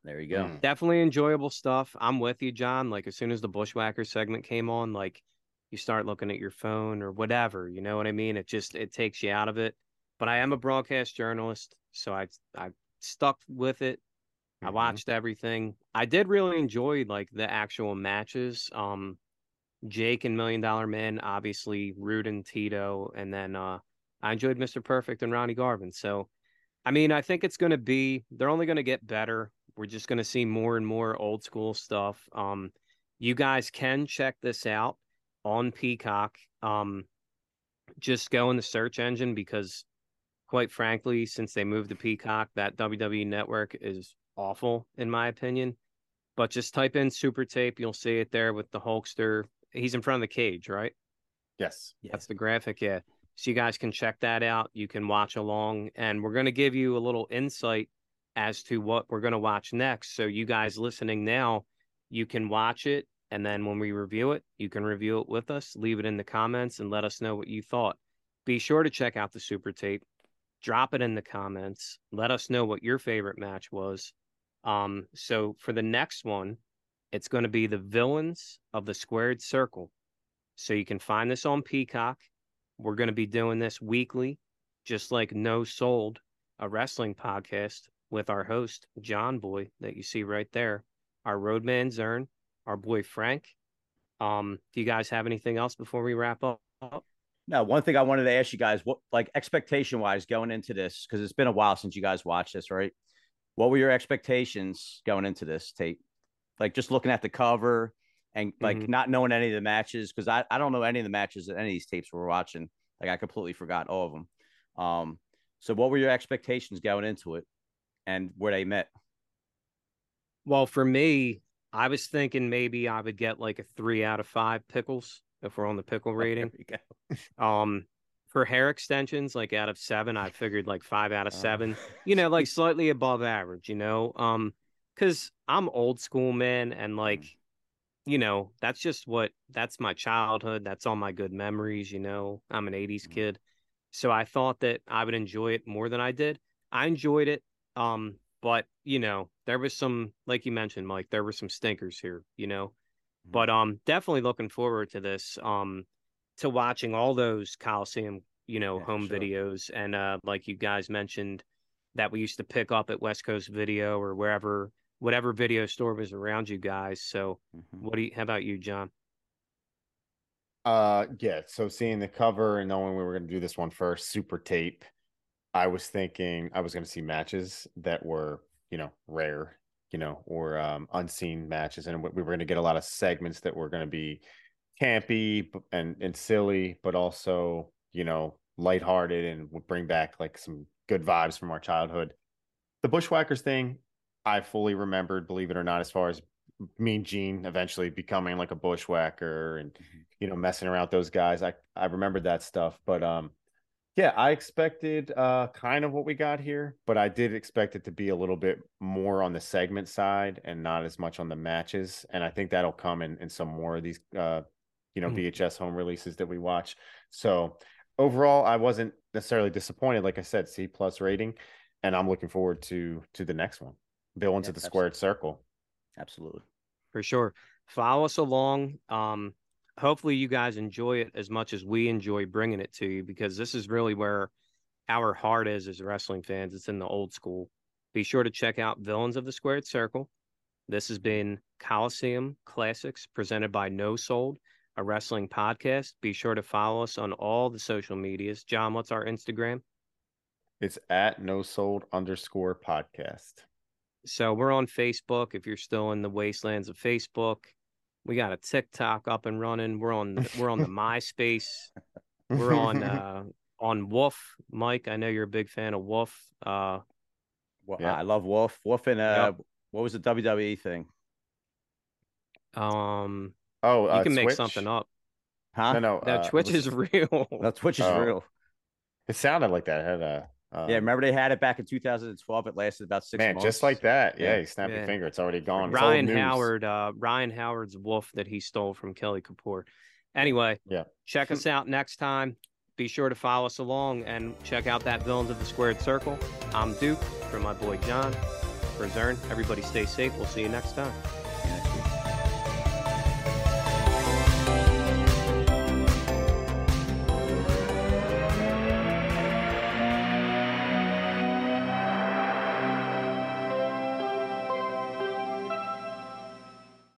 B: there you go.
C: Mm.
A: Definitely enjoyable stuff. I'm with you, John. Like as soon as the Bushwhacker segment came on, like you start looking at your phone or whatever, you know what I mean? It just it takes you out of it. But I am a broadcast journalist, so I I stuck with it. I
C: Mhm.
A: watched everything. I did really enjoy like the actual matches. Um Jake and Million Dollar Man, obviously Rude and Tito, and then uh I enjoyed Mr. Perfect and Ronnie Garvin. So I mean, I think it's gonna be they're only gonna get better. We're just gonna see more and more old school stuff. Um you guys can check this out on Peacock. Um just go in the search engine because quite frankly, since they moved to Peacock, that WWE network is awful in my opinion. But just type in Super Tape, you'll see it there with the Hulkster. He's in front of the cage, right?
C: Yes.
A: That's the graphic, yeah. So you guys can check that out. You can watch along, and we're going to give you a little insight as to what we're going to watch next. So you guys listening now, you can watch it, and then when we review it, you can review it with us. Leave it in the comments and let us know what you thought. Be sure to check out the super tape. Drop it in the comments. Let us know what your favorite match was. Um, so for the next one, it's going to be the villains of the squared circle. So you can find this on Peacock. We're going to be doing this weekly, just like No Sold, a wrestling podcast with our host, John Boy, that you see right there, our roadman Zern, our boy Frank. Um, do you guys have anything else before we wrap up?
B: Now, one thing I wanted to ask you guys, what like expectation wise going into this, because it's been a while since you guys watched this, right? What were your expectations going into this tape? Like just looking at the cover and like
A: Mhm.
B: not knowing any of the matches, because I, I don't know any of the matches that any of these tapes we're watching. Like I completely forgot all of them. Um, so what were your expectations going into it and where they met?
A: Well, for me, I was thinking maybe I would get like a three out of five pickles if we're on the pickle rating.
B: There we go.
A: Um, for hair extensions, like out of seven, I figured like five out of
B: Uh,
A: seven. You know, like slightly above average. You know, um, because I'm old school, man, and like, you know, that's just what that's my childhood. That's all my good memories. You know, I'm an '80s
B: Mhm.
A: kid, so I thought that I would enjoy it more than I did. I enjoyed it, um, but you know, there was some, like you mentioned, Mike, there were some stinkers here. You know,
B: Mhm.
A: but um definitely looking forward to this um to watching all those coliseum you know
B: Yeah,
A: home
B: sure.
A: videos and uh like you guys mentioned that we used to pick up at west coast video or wherever whatever video store was around you guys so
B: Mhm.
A: what do you how about you john
C: Uh, yeah. So seeing the cover and knowing we were going to do this one first, super tape, I was thinking I was going to see matches that were, you know, rare, you know, or um, unseen matches, and we were going to get a lot of segments that were going to be campy and and silly, but also, you know, lighthearted and would bring back like some good vibes from our childhood. The Bushwhackers thing, I fully remembered, believe it or not, as far as Mean Gene eventually becoming like a bushwhacker and mm-hmm. you know messing around with those guys. I I remembered that stuff, but um, yeah, I expected uh kind of what we got here, but I did expect it to be a little bit more on the segment side and not as much on the matches. And I think that'll come in in some more of these uh you know mm-hmm. VHS home releases that we watch. So overall, I wasn't necessarily disappointed. Like I said, C plus rating, and I'm looking forward to to the next one. Bill into yeah, the squared circle.
B: Absolutely.
A: For sure. Follow us along. Um, hopefully you guys enjoy it as much as we enjoy bringing it to you because this is really where our heart is as wrestling fans. It's in the old school. Be sure to check out Villains of the Squared Circle. This has been Coliseum Classics presented by No Sold, a wrestling podcast. Be sure to follow us on all the social medias. John, what's our Instagram?
C: It's at No Sold underscore podcast.
A: So we're on Facebook. If you're still in the wastelands of Facebook, we got a TikTok up and running. We're on the, we're on the MySpace. We're on uh on WUPHF. Mike, I know you're a big fan of WUPHF. Uh,
B: well, yeah. I love WUPHF. WUPHF and uh, yep. what was the WWE thing?
A: Um.
C: Oh,
A: uh, you can make something up.
B: Huh?
C: No, no.
A: That uh, Twitch was... is real.
B: That Twitch is oh. real.
C: It sounded like that. It had a
B: um, yeah, remember they had it back in 2012. It lasted about six man, months.
C: just like that. Yeah, yeah. you snap yeah. your finger, it's already gone.
A: Ryan Howard, uh, Ryan Howard's WUPHF that he stole from Kelly Kapoor. Anyway,
C: yeah,
A: check us out next time. Be sure to follow us along and check out that Villains of the Squared Circle. I'm Duke from my boy John. For Zern, everybody stay safe. We'll see you next time.